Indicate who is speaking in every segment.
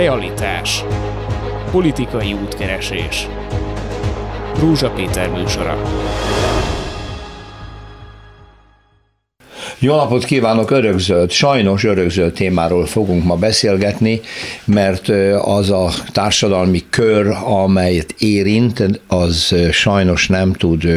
Speaker 1: Realitás. Politikai útkeresés. Rúzsa Péter műsora
Speaker 2: Jó napot kívánok, örökzöld, sajnos örökzöld témáról fogunk ma beszélgetni, mert az a társadalmi kör, amelyet érint, az sajnos nem tud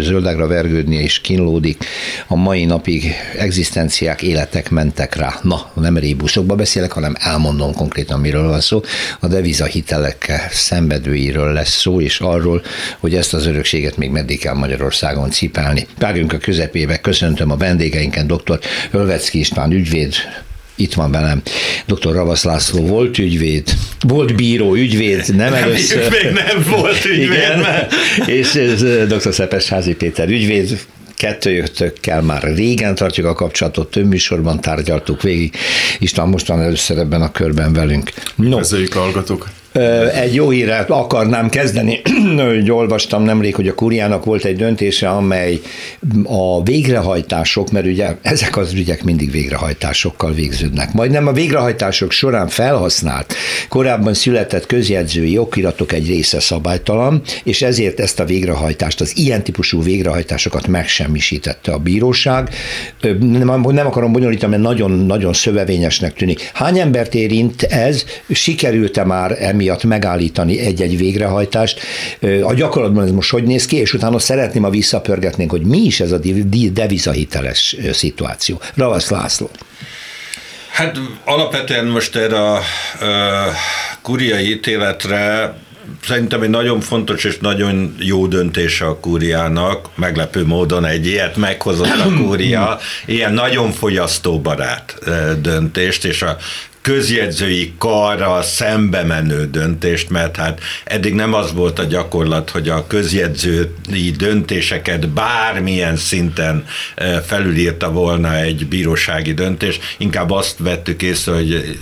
Speaker 2: zöldágra vergődni és kínlódik. A mai napig egzisztenciák, életek mentek rá. Na, nem rébuszokba beszélek, hanem elmondom konkrétan, miről van szó. A devizahitelek szenvedőiről lesz szó, és arról, hogy ezt az örökséget még meddig kell Magyarországon cipelni. Párjunk a közepébe, köszöntöm a vendégeinken, dr. Ölvecki István ügyvéd, itt van velem dr. Ravasz László, volt ügyvéd, volt bíró, ügyvéd, nem először.
Speaker 3: Még nem volt ügyvéd. Igen,
Speaker 2: mert... és ez dr. Szepes Házi Péter ügyvéd, kettőjöttökkel már régen tartjuk a kapcsolatot, több műsorban tárgyaltuk végig. István most van először ebben a körben velünk.
Speaker 3: No. Köszönjük hallgatók.
Speaker 2: Egy jó híret akarnám kezdeni, hogy olvastam nemrég, hogy a Kuriának volt egy döntése, amely a végrehajtások, mert ugye ezek az ügyek mindig végrehajtásokkal végződnek. Majdnem a végrehajtások során felhasznált, korábban született közjegyzői okiratok egy része szabálytalan, és ezért ezt a végrehajtást, az ilyen típusú végrehajtásokat megsemmisítette a bíróság. Nem, nem akarom bonyolítani, mert nagyon-nagyon szövevényesnek tűnik. Hány embert érint ez? Sikerült-e már emiatt miatt megállítani egy-egy végrehajtást. A gyakorlatban ez most hogy néz ki, és utána szeretném, a visszapörgetnénk, hogy mi is ez a devizahiteles szituáció. Ravasz László.
Speaker 3: Hát alapvetően most erre a, a kuriai ítéletre szerintem egy nagyon fontos és nagyon jó döntése a kúriának, meglepő módon egy ilyet meghozott a kúria, ilyen nagyon fogyasztóbarát döntést, és a közjegyzői karra szembe menő döntést, mert hát eddig nem az volt a gyakorlat, hogy a közjegyzői döntéseket bármilyen szinten felülírta volna egy bírósági döntés, inkább azt vettük észre, hogy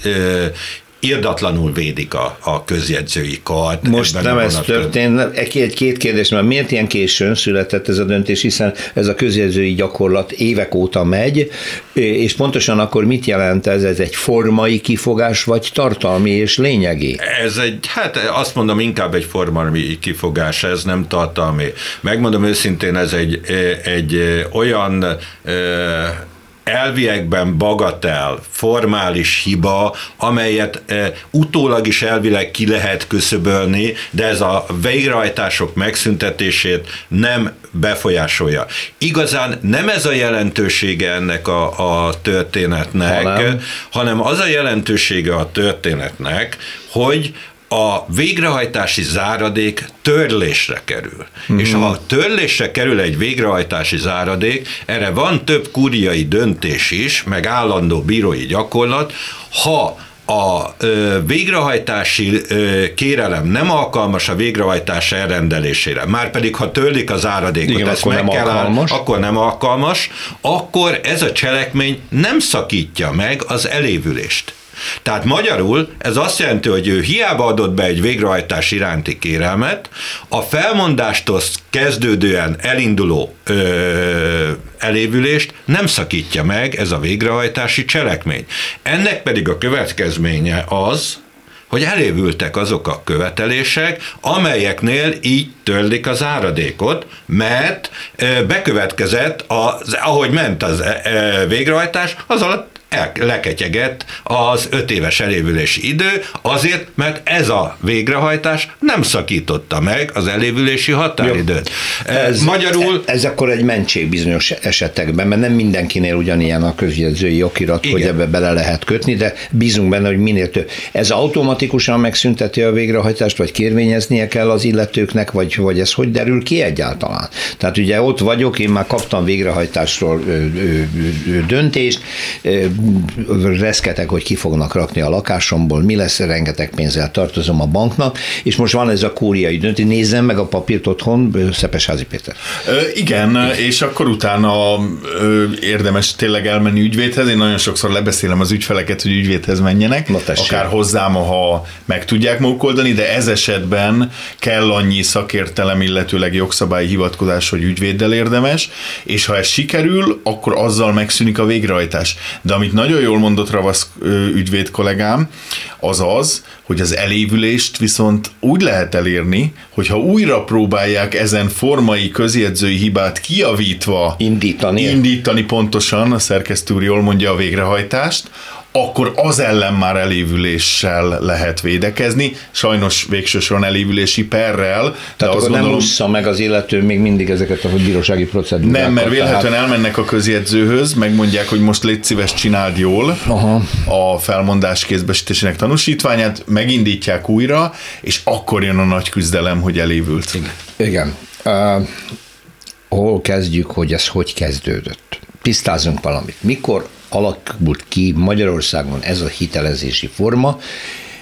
Speaker 3: irdatlanul védik a, a közjegyzői kart.
Speaker 2: Most nem ez történt. Egy, egy két kérdés, mert miért ilyen későn született ez a döntés, hiszen ez a közjegyzői gyakorlat évek óta megy, és pontosan akkor mit jelent ez? Ez egy formai kifogás, vagy tartalmi és lényegi?
Speaker 3: Ez egy, hát azt mondom, inkább egy formai kifogás, ez nem tartalmi. Megmondom őszintén, ez egy, egy olyan elviekben bagatel, formális hiba, amelyet e, utólag is elvileg ki lehet küszöbölni, de ez a végrehajtások megszüntetését nem befolyásolja. Igazán nem ez a jelentősége ennek a, a történetnek, hanem. hanem az a jelentősége a történetnek, hogy a végrehajtási záradék törlésre kerül. Mm-hmm. És ha törlésre kerül egy végrehajtási záradék, erre van több kuriai döntés is, meg állandó bírói gyakorlat, ha a ö, végrehajtási ö, kérelem nem alkalmas a végrehajtás elrendelésére, már pedig ha törlik az áradékot, Igen, ezt
Speaker 2: akkor meg nem kell alkalmas.
Speaker 3: Áll, akkor nem alkalmas, akkor ez a cselekmény nem szakítja meg az elévülést. Tehát magyarul ez azt jelenti, hogy ő hiába adott be egy végrehajtás iránti kérelmet, a felmondástól kezdődően elinduló ö, elévülést nem szakítja meg ez a végrehajtási cselekmény. Ennek pedig a következménye az, hogy elévültek azok a követelések, amelyeknél így törlik az áradékot, mert bekövetkezett, az, ahogy ment az végrehajtás, az alatt el, leketyegett az öt éves elévülési idő, azért, mert ez a végrehajtás nem szakította meg az elévülési határidőt.
Speaker 2: Ez, Magyarul... Ez akkor egy mentség bizonyos esetekben, mert nem mindenkinél ugyanilyen a közjegyzői okirat, Igen. hogy ebbe bele lehet kötni, de bízunk benne, hogy minél több. Ez automatikusan megszünteti a végrehajtást, vagy kérvényeznie kell az illetőknek, vagy, vagy ez hogy derül ki egyáltalán? Tehát ugye ott vagyok, én már kaptam végrehajtásról ö, ö, ö, döntést, reszketek, hogy ki fognak rakni a lakásomból, mi lesz, rengeteg pénzzel tartozom a banknak, és most van ez a kúriai döntés, nézzem meg a papírt otthon, Szepesházi Péter.
Speaker 4: Ö, igen, és akkor utána ö, érdemes tényleg elmenni ügyvédhez, én nagyon sokszor lebeszélem az ügyfeleket, hogy ügyvédhez menjenek, Na akár hozzám, ha meg tudják maguk oldani, de ez esetben kell annyi szakértelem, illetőleg jogszabályi hivatkozás, hogy ügyvéddel érdemes, és ha ez sikerül, akkor azzal megszűnik a végrehajtás. De ami amit nagyon jól mondott Ravasz ügyvéd kollégám, az az, hogy az elévülést viszont úgy lehet elérni, hogyha újra próbálják ezen formai közjegyzői hibát kiavítva
Speaker 2: indítani,
Speaker 4: indítani pontosan, a szerkesztő úr jól mondja a végrehajtást, akkor az ellen már elévüléssel lehet védekezni, sajnos végső soron elévülési perrel. Tehát
Speaker 2: de azt gondolom, nem ússza meg az illető még mindig ezeket a bírósági procedúrákat.
Speaker 4: Nem, mert vélhetően tehát... elmennek a közjegyzőhöz, megmondják, hogy most légy szíves, csináld jól Aha. a felmondás kézbesítésének tanúsítványát, megindítják újra, és akkor jön a nagy küzdelem, hogy elévült.
Speaker 2: Igen. Igen. Uh, hol kezdjük, hogy ez hogy kezdődött? Tisztázunk valamit. Mikor alakult ki Magyarországon ez a hitelezési forma,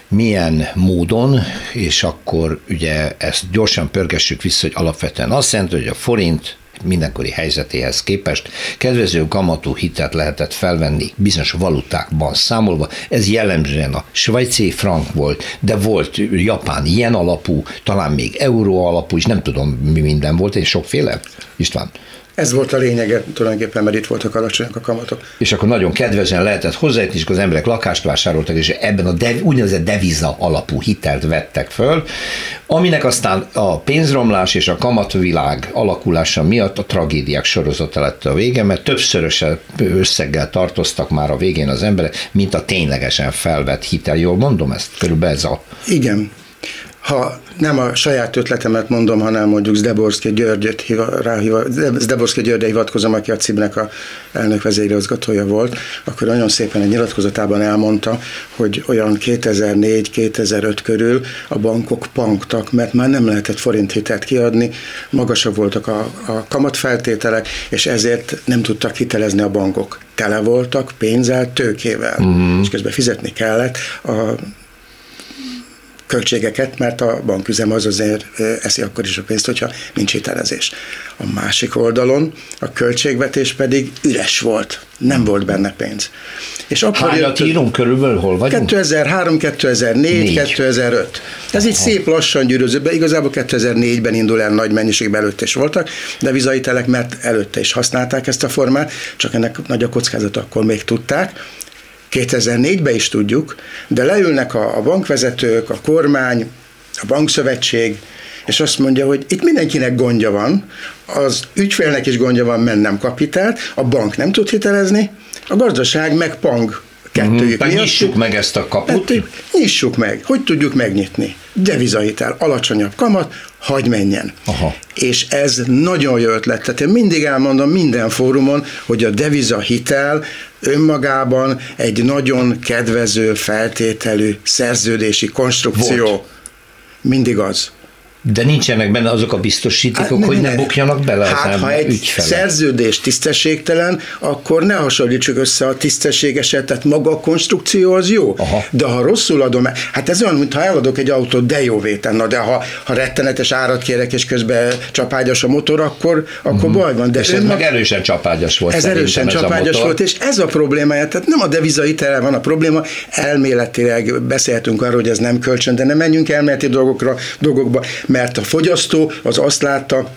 Speaker 2: milyen módon, és akkor ugye ezt gyorsan pörgessük vissza, hogy alapvetően azt jelenti, hogy a forint mindenkori helyzetéhez képest kedvező kamatú hitelt lehetett felvenni bizonyos valutákban számolva. Ez jellemzően a svájci frank volt, de volt japán ilyen alapú, talán még euró alapú is, nem tudom mi minden volt, és sokféle. István.
Speaker 5: Ez volt a lényege tulajdonképpen, mert itt voltak alacsonyak a kamatok.
Speaker 2: És akkor nagyon kedvezően lehetett hozzájutni, és az emberek lakást vásároltak, és ebben a dev, úgynevezett deviza alapú hitelt vettek föl, aminek aztán a pénzromlás és a kamatvilág alakulása miatt a tragédiák sorozata lett a vége, mert többszörös összeggel tartoztak már a végén az emberek, mint a ténylegesen felvett hitel. Jól mondom ezt? Körülbelül ez a...
Speaker 5: Igen, ha nem a saját ötletemet mondom, hanem mondjuk Zdeborszki Györgyöt hiva, ráhiva, Zdeborszki Györgyre hivatkozom, aki a CIB-nek a elnök vezérigazgatója volt, akkor nagyon szépen egy nyilatkozatában elmondta, hogy olyan 2004-2005 körül a bankok panktak, mert már nem lehetett forinthitelt kiadni, magasabb voltak a, a kamatfeltételek, és ezért nem tudtak hitelezni a bankok. Tele voltak pénzzel, tőkével, uh-huh. és közben fizetni kellett a költségeket, mert a banküzem az azért eszi akkor is a pénzt, hogyha nincs hitelezés. A másik oldalon a költségvetés pedig üres volt, nem volt benne pénz.
Speaker 2: És akkor Hányat jött, írunk körülbelül, hol vagyunk?
Speaker 5: 2003, 2004, Négy. 2005. Ez így szép lassan gyűröző be. Igazából 2004-ben indul el nagy mennyiségben előtt is voltak, de vizahitelek, mert előtte is használták ezt a formát, csak ennek nagy a kockázat, akkor még tudták. 2004-ben is tudjuk, de leülnek a, a bankvezetők, a kormány, a bankszövetség, és azt mondja, hogy itt mindenkinek gondja van, az ügyfélnek is gondja van, mert nem kapitelt, a bank nem tud hitelezni, a gazdaság meg pang
Speaker 2: kettőjük uh-huh. Nyissuk meg ezt a kaput. Hát,
Speaker 5: nyissuk meg. Hogy tudjuk megnyitni? Devizahitel, alacsonyabb kamat, hagy menjen. Aha. És ez nagyon jó ötlet. Tehát én mindig elmondom minden fórumon, hogy a devizahitel önmagában egy nagyon kedvező feltételű szerződési konstrukció. Volt. Mindig az.
Speaker 2: De nincsenek benne azok a biztosítékok, hát, hogy ne, ne bukjanak bele
Speaker 5: hát,
Speaker 2: az
Speaker 5: ha egy ügyfele. szerződés tisztességtelen, akkor ne hasonlítsuk össze a tisztességeset, tehát maga a konstrukció az jó. Aha. De ha rosszul adom, hát ez olyan, mintha eladok egy autót, de jó véten, na de ha, ha rettenetes árat kérek, és közben csapágyas a motor, akkor, akkor mm. baj van.
Speaker 2: De és ez meg erősen csapágyas volt.
Speaker 5: Ez erősen csapágyas volt, és ez a problémája, tehát nem a devizaitel van a probléma, elméletileg beszélhetünk arról, hogy ez nem kölcsön, de nem menjünk elméleti dolgokra, dolgokba, mert a fogyasztó az azt látta,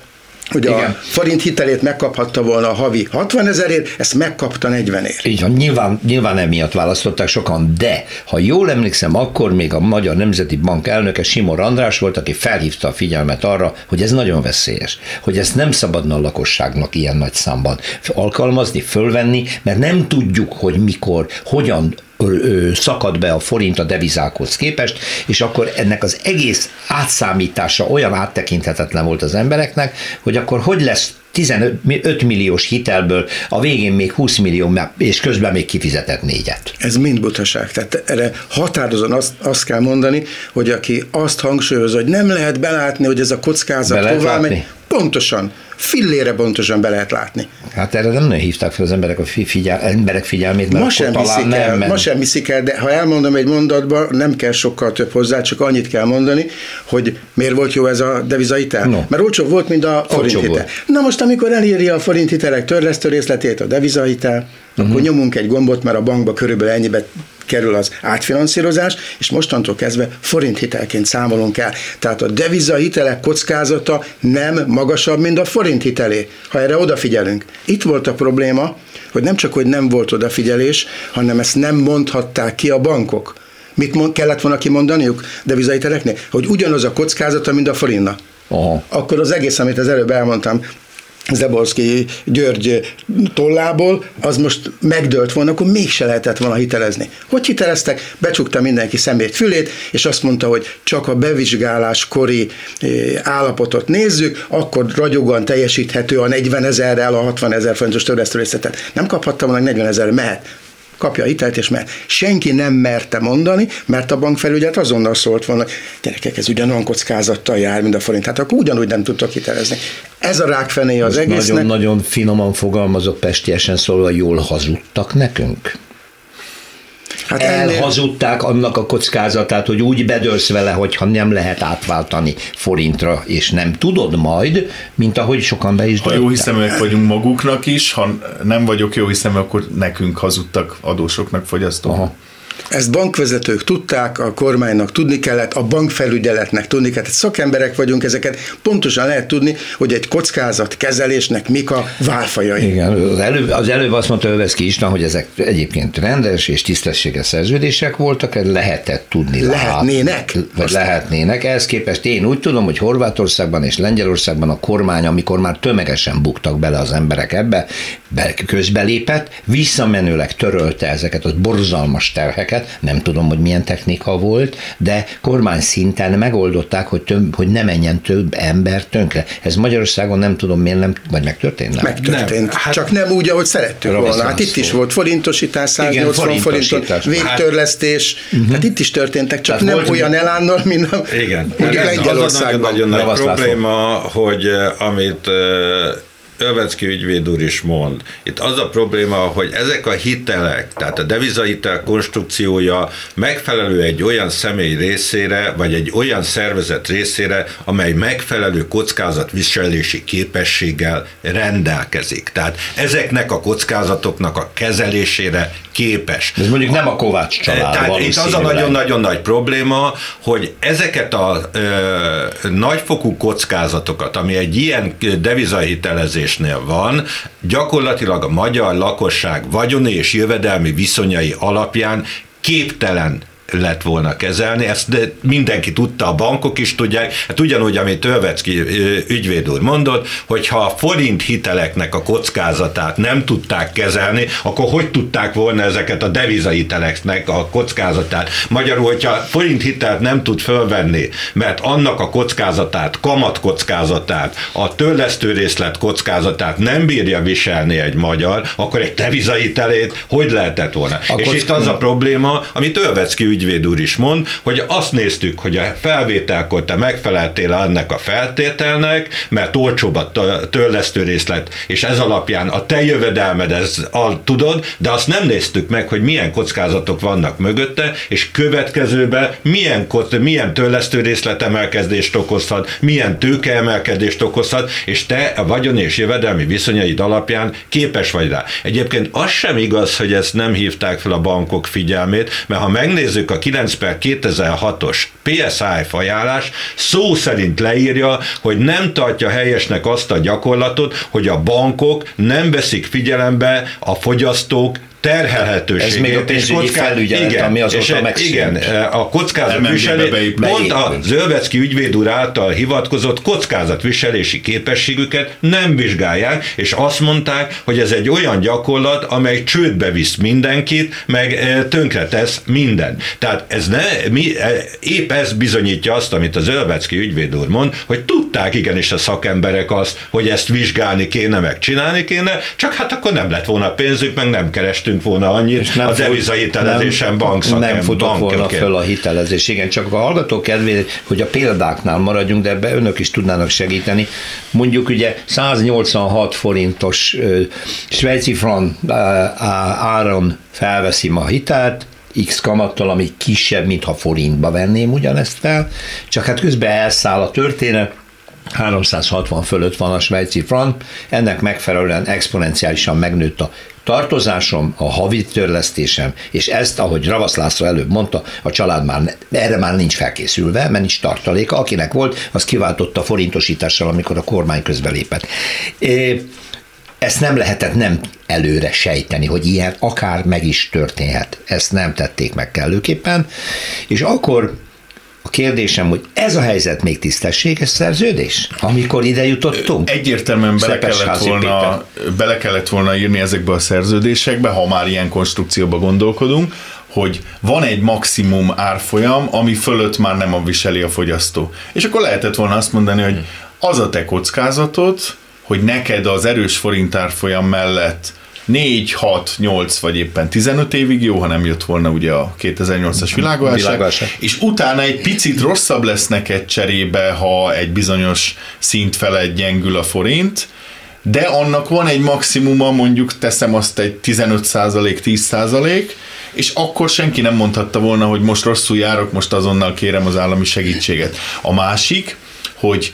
Speaker 5: hogy Igen. a forint hitelét megkaphatta volna a havi 60 ezerért, ezt megkapta 40 ért.
Speaker 2: Így van, nyilván, nyilván emiatt választották sokan, de ha jól emlékszem, akkor még a Magyar Nemzeti Bank elnöke Simor András volt, aki felhívta a figyelmet arra, hogy ez nagyon veszélyes, hogy ezt nem szabadna a lakosságnak ilyen nagy számban alkalmazni, fölvenni, mert nem tudjuk, hogy mikor, hogyan szakad be a forint a devizákhoz képest, és akkor ennek az egész átszámítása olyan áttekinthetetlen volt az embereknek, hogy akkor hogy lesz 15 milliós hitelből a végén még 20 millió, és közben még kifizetett négyet.
Speaker 5: Ez mind butaság. Tehát erre határozon azt, azt kell mondani, hogy aki azt hangsúlyozza, hogy nem lehet belátni, hogy ez a kockázat hová megy, pontosan fillére pontosan be lehet látni.
Speaker 2: Hát erre nem nagyon hívták fel az emberek, a figyel, emberek figyelmét, mert
Speaker 5: ma sem, viszik el, nem, ma sem viszik el, de ha elmondom egy mondatban, nem kell sokkal több hozzá, csak annyit kell mondani, hogy miért volt jó ez a devizaitel. No. Mert olcsó volt, mint a forint Na most, amikor elírja a forint hitelek törlesztő részletét, a devizahitel, uh-huh. akkor nyomunk egy gombot, mert a bankba körülbelül ennyibe kerül az átfinanszírozás, és mostantól kezdve forint hitelként számolunk el. Tehát a deviza hitelek kockázata nem magasabb, mint a forint hitelé, ha erre odafigyelünk. Itt volt a probléma, hogy nem csak, hogy nem volt odafigyelés, hanem ezt nem mondhatták ki a bankok. Mit mond, kellett volna kimondaniuk devizahiteleknél? Hogy ugyanaz a kockázata, mint a forintna. Aha. Akkor az egész, amit az előbb elmondtam, Zeborszki György tollából, az most megdőlt volna, akkor mégse lehetett volna hitelezni. Hogy hiteleztek? Becsukta mindenki szemét fülét, és azt mondta, hogy csak a bevizsgálás kori eh, állapotot nézzük, akkor ragyogóan teljesíthető a 40 ezerrel a 60 ezer forintos törlesztőrészletet. Nem kaphatta volna 40 ezer, mehet kapja a hitelt, és mert senki nem merte mondani, mert a bankfelügyelet azonnal szólt volna, gyerekek, ez ugyanolyan kockázattal jár, mint a forint. Hát akkor ugyanúgy nem tudtok hitelezni. Ez a rákfené az egésznek.
Speaker 2: Nagyon-nagyon finoman fogalmazok pestiesen szólva, jól hazudtak nekünk. Hát elhazudták annak a kockázatát, hogy úgy bedőlsz vele, hogyha nem lehet átváltani forintra, és nem tudod majd, mint ahogy sokan be is
Speaker 4: Ha jó hiszeműek vagyunk maguknak is, ha nem vagyok jó hiszemű, akkor nekünk hazudtak adósoknak, fogyasztóknak.
Speaker 5: Ezt bankvezetők tudták, a kormánynak tudni kellett, a bankfelügyeletnek tudni kellett. Szakemberek vagyunk, ezeket pontosan lehet tudni, hogy egy kockázat kezelésnek mik a válfajai.
Speaker 2: Igen, az előbb, az előbb azt mondta Öveszki István, hogy ezek egyébként rendes és tisztességes szerződések voltak, lehetett tudni.
Speaker 5: Lehetnének.
Speaker 2: Lát, vagy lehetnének. Ehhez képest én úgy tudom, hogy Horvátországban és Lengyelországban a kormány, amikor már tömegesen buktak bele az emberek ebbe, közbelépett, visszamenőleg törölte ezeket az borzalmas terheket, ezeket, nem tudom, hogy milyen technika volt, de kormány szinten megoldották, hogy, több, hogy ne menjen több ember tönkre. Ez Magyarországon nem tudom miért nem, vagy megtörtént? Nem?
Speaker 5: Megtörtént, nem, hát, csak nem úgy, ahogy szerettük volna. Hát itt is volt forintosítás, 180 Igen, forinton, végtörlesztés, hát, uh-huh. hát itt is történtek, csak Tehát nem olyan elánnal, mint a,
Speaker 3: Igen, az a nagyon-nagyon nagy probléma, hogy eh, amit Ölvecki ügyvéd úr is mond. Itt az a probléma, hogy ezek a hitelek, tehát a devizahitel konstrukciója megfelelő egy olyan személy részére, vagy egy olyan szervezet részére, amely megfelelő kockázatviselési képességgel rendelkezik. Tehát ezeknek a kockázatoknak a kezelésére képes.
Speaker 2: Ez mondjuk nem a Kovács család.
Speaker 3: Tehát itt az a nagyon-nagyon nagy probléma, hogy ezeket a ö, nagyfokú kockázatokat, ami egy ilyen devizahitelezésnél van, gyakorlatilag a magyar lakosság vagyoni és jövedelmi viszonyai alapján képtelen lett volna kezelni, ezt de mindenki tudta, a bankok is tudják, hát ugyanúgy, amit Tölvecki ügyvéd úr mondott, hogy ha a forint hiteleknek a kockázatát nem tudták kezelni, akkor hogy tudták volna ezeket a devizahiteleknek a kockázatát? Magyarul, hogyha forint hitelt nem tud fölvenni, mert annak a kockázatát, kamat kockázatát, a törlesztő részlet kockázatát nem bírja viselni egy magyar, akkor egy devizahitelét hogy lehetett volna? A És itt az a probléma, amit Tölvecki ügyvéd úr is mond, hogy azt néztük, hogy a felvételkor te megfeleltél ennek a feltételnek, mert olcsóbb a törlesztő részlet, és ez alapján a te jövedelmed, ez a, tudod, de azt nem néztük meg, hogy milyen kockázatok vannak mögötte, és következőben milyen, milyen törlesztő részlet emelkedést okozhat, milyen tőke emelkedést okozhat, és te a vagyon és jövedelmi viszonyaid alapján képes vagy rá. Egyébként az sem igaz, hogy ezt nem hívták fel a bankok figyelmét, mert ha megnézzük megnézzük a 9 per 2006-os PSI ajánlás, szó szerint leírja, hogy nem tartja helyesnek azt a gyakorlatot, hogy a bankok nem veszik figyelembe a fogyasztók terhelhetőségét.
Speaker 2: Ez még a pénzügyi kocká... felügyelet, igen, ami azóta megszűnt.
Speaker 3: Igen, a kockázatviselés, pont a Zölvecki ügyvéd úr által hivatkozott kockázatviselési képességüket nem vizsgálják, és azt mondták, hogy ez egy olyan gyakorlat, amely csődbe visz mindenkit, meg e, tönkretesz minden. Tehát ez ne, mi, e, épp ez bizonyítja azt, amit az Zölvecki ügyvéd úr mond, hogy tudták igenis a szakemberek azt, hogy ezt vizsgálni kéne, meg csinálni kéne, csak hát akkor nem lett volna pénzük, meg nem kerestünk költöttünk volna annyit és nem a devizahitelezésen bankszakem.
Speaker 2: Nem futott volna föl a hitelezés. Igen, csak a hallgató kedvéért, hogy a példáknál maradjunk, de ebbe önök is tudnának segíteni. Mondjuk ugye 186 forintos uh, svájci frank uh, áron felveszi a hitelt, X kamattal, ami kisebb, mintha forintba venném ugyanezt fel, csak hát közben elszáll a történet, 360 fölött van a svájci frank, ennek megfelelően exponenciálisan megnőtt a tartozásom, a havi törlesztésem, és ezt, ahogy Ravasz László előbb mondta, a család már erre már nincs felkészülve, mert nincs tartaléka. Akinek volt, az kiváltotta forintosítással, amikor a kormány közbelépett. Ezt nem lehetett nem előre sejteni, hogy ilyen akár meg is történhet. Ezt nem tették meg kellőképpen, és akkor a kérdésem, hogy ez a helyzet még tisztességes szerződés, amikor ide jutottunk?
Speaker 4: Egyértelműen bele kellett, volna, bele kellett volna írni ezekbe a szerződésekbe, ha már ilyen konstrukcióba gondolkodunk, hogy van egy maximum árfolyam, ami fölött már nem a viseli a fogyasztó. És akkor lehetett volna azt mondani, hogy az a te kockázatod, hogy neked az erős forint árfolyam mellett 4, 6, 8 vagy éppen 15 évig jó, ha nem jött volna ugye a 2008-as világválság, és utána egy picit rosszabb lesz neked cserébe, ha egy bizonyos szint felett gyengül a forint, de annak van egy maximuma, mondjuk teszem azt egy 15 százalék, 10 százalék, és akkor senki nem mondhatta volna, hogy most rosszul járok, most azonnal kérem az állami segítséget. A másik, hogy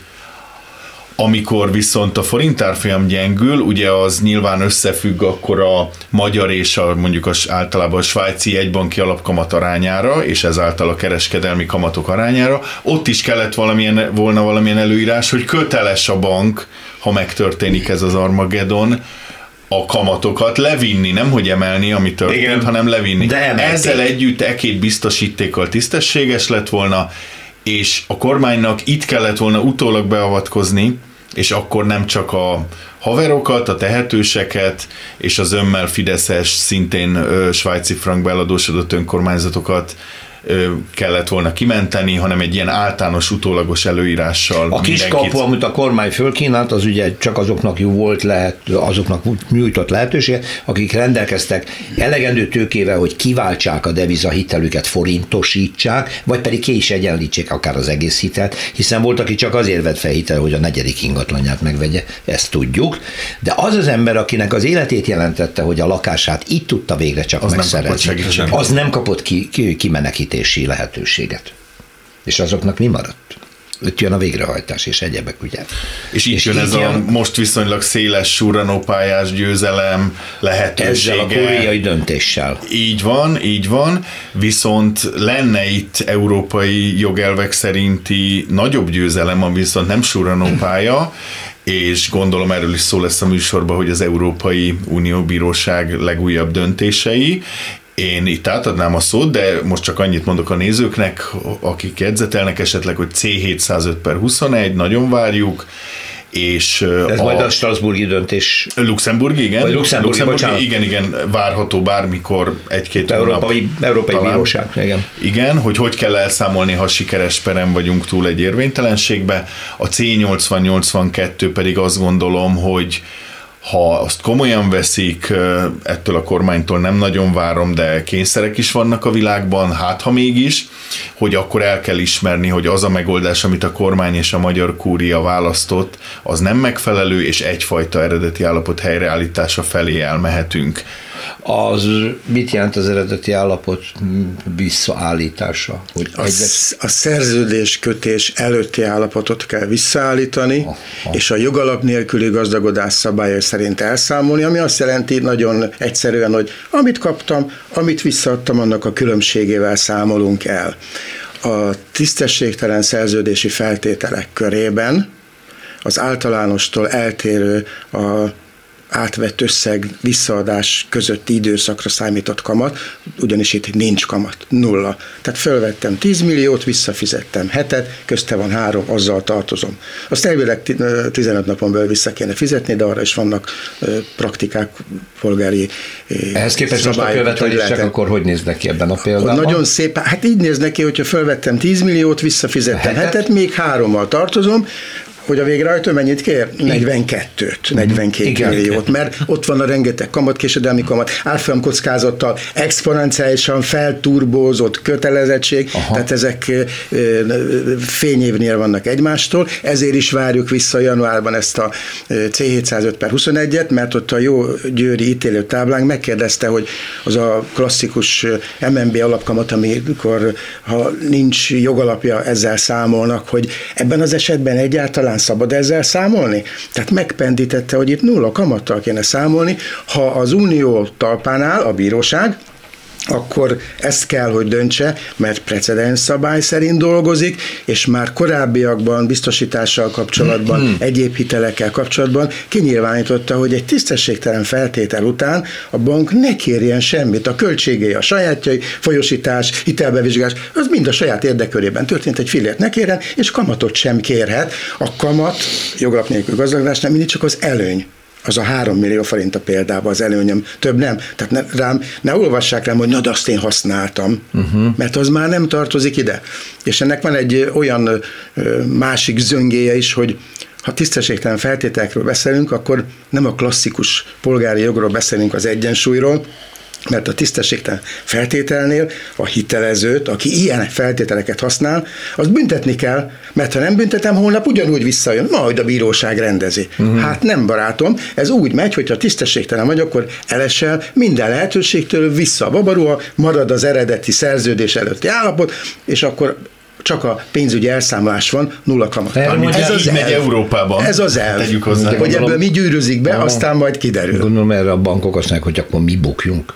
Speaker 4: amikor viszont a forint árfolyam gyengül, ugye az nyilván összefügg akkor a magyar és a, mondjuk az általában a svájci egybanki alapkamat arányára, és ezáltal a kereskedelmi kamatok arányára. Ott is kellett valamilyen, volna valamilyen előírás, hogy köteles a bank, ha megtörténik ez az Armageddon, a kamatokat levinni, nem hogy emelni, ami történt, Igen, hanem levinni. De Ezzel együtt e két biztosítékkal tisztességes lett volna, és a kormánynak itt kellett volna utólag beavatkozni, és akkor nem csak a haverokat, a tehetőseket és az ömmel Fideszes, szintén svájci frankba eladósodott önkormányzatokat kellett volna kimenteni, hanem egy ilyen általános utólagos előírással.
Speaker 2: A kis kapu, amit a kormány fölkínált, az ugye csak azoknak jó volt lehet, azoknak nyújtott lehetőség, akik rendelkeztek elegendő tőkével, hogy kiváltsák a devizahitelüket, forintosítsák, vagy pedig ki is egyenlítsék akár az egész hitelt, hiszen volt, aki csak azért vett fel hitel, hogy a negyedik ingatlanját megvegye, ezt tudjuk, de az az ember, akinek az életét jelentette, hogy a lakását itt tudta végre csak az megszerezni, nem az nem kapott ki, ki, kimenekítést segítési lehetőséget. És azoknak mi maradt? Ott jön a végrehajtás és egyebek, ugye?
Speaker 4: És így és jön ez jön, a most viszonylag széles surranópályás győzelem lehetősége.
Speaker 2: Ezzel a koreai döntéssel.
Speaker 4: Így van, így van, viszont lenne itt európai jogelvek szerinti nagyobb győzelem, ami viszont nem surranópálya, és gondolom erről is szó lesz a műsorban, hogy az Európai Unió Bíróság legújabb döntései, én itt átadnám a szót, de most csak annyit mondok a nézőknek, akik jegyzetelnek esetleg, hogy C705 per 21, nagyon várjuk, és
Speaker 2: Ez a, majd a Strasburgi döntés.
Speaker 4: Luxemburgi, igen.
Speaker 2: Vagy Luxemburgi, Luxemburgi
Speaker 4: igen, igen, várható bármikor egy-két
Speaker 2: Európai, hónap. Európai talán, Bíróság, igen.
Speaker 4: Igen, hogy hogy kell elszámolni, ha sikeres perem vagyunk túl egy érvénytelenségbe. A C80-82 pedig azt gondolom, hogy ha azt komolyan veszik, ettől a kormánytól nem nagyon várom, de kényszerek is vannak a világban, hát ha mégis, hogy akkor el kell ismerni, hogy az a megoldás, amit a kormány és a magyar kúria választott, az nem megfelelő, és egyfajta eredeti állapot helyreállítása felé elmehetünk
Speaker 2: az mit jelent az eredeti állapot visszaállítása?
Speaker 5: Hogy a, egyet... a szerződés kötés előtti állapotot kell visszaállítani, Aha. és a jogalap nélküli gazdagodás szabályai szerint elszámolni, ami azt jelenti nagyon egyszerűen, hogy amit kaptam, amit visszaadtam, annak a különbségével számolunk el. A tisztességtelen szerződési feltételek körében az általánostól eltérő a átvett összeg visszaadás közötti időszakra számított kamat, ugyanis itt nincs kamat, nulla. Tehát fölvettem 10 milliót, visszafizettem hetet, közte van három, azzal tartozom. Azt elvileg 15 napon belül vissza kéne fizetni, de arra is vannak praktikák, polgári
Speaker 2: Ehhez képest most a követelések akkor hogy néznek ki ebben a példában?
Speaker 5: Nagyon szép, hát így néz neki, hogyha fölvettem 10 milliót, visszafizettem hetet, hetet még hárommal tartozom, hogy a végrehajtó mennyit kér? 42-t, 42 Igen. milliót, mert ott van a rengeteg kamatkésedelmi kamat, árfolyam kockázattal, exponenciálisan felturbózott kötelezettség, Aha. tehát ezek fényévnél vannak egymástól, ezért is várjuk vissza januárban ezt a C705 per 21-et, mert ott a jó győri ítélő táblánk megkérdezte, hogy az a klasszikus MNB alapkamat, amikor ha nincs jogalapja, ezzel számolnak, hogy ebben az esetben egyáltalán talán szabad ezzel számolni? Tehát megpendítette, hogy itt nulla kamattal kéne számolni, ha az unió talpánál a bíróság, akkor ezt kell, hogy döntse, mert precedens szabály szerint dolgozik, és már korábbiakban biztosítással kapcsolatban, hmm. egyéb hitelekkel kapcsolatban kinyilvánította, hogy egy tisztességtelen feltétel után a bank ne kérjen semmit. A költségei, a sajátjai, folyosítás, hitelbevizsgálás, az mind a saját érdekörében történt, egy fillért ne kérjen, és kamatot sem kérhet. A kamat joglap nélkül nem mindig csak az előny az a három millió forint a példában az előnyöm, több nem. Tehát ne, rám, ne olvassák rám, hogy na, de azt én használtam, uh-huh. mert az már nem tartozik ide. És ennek van egy olyan másik zöngéje is, hogy ha tisztességtelen feltételekről beszélünk, akkor nem a klasszikus polgári jogról beszélünk az egyensúlyról, mert a tisztességtelen feltételnél a hitelezőt, aki ilyen feltételeket használ, az büntetni kell, mert ha nem büntetem, holnap ugyanúgy visszajön, majd a bíróság rendezi. Uh-huh. Hát nem, barátom, ez úgy megy, hogyha tisztességtelen vagy, akkor elesel minden lehetőségtől vissza a babarúa, marad az eredeti szerződés előtti állapot, és akkor csak a pénzügyi elszámolás van, nulla kamat.
Speaker 4: Ez az megy Európában.
Speaker 5: Ez az elv. Tegyük hozzá. Hogy ebből mi gyűrűzik be, aztán majd kiderül.
Speaker 2: Gondolom erre a bankok azt mondják, hogy akkor mi bukjunk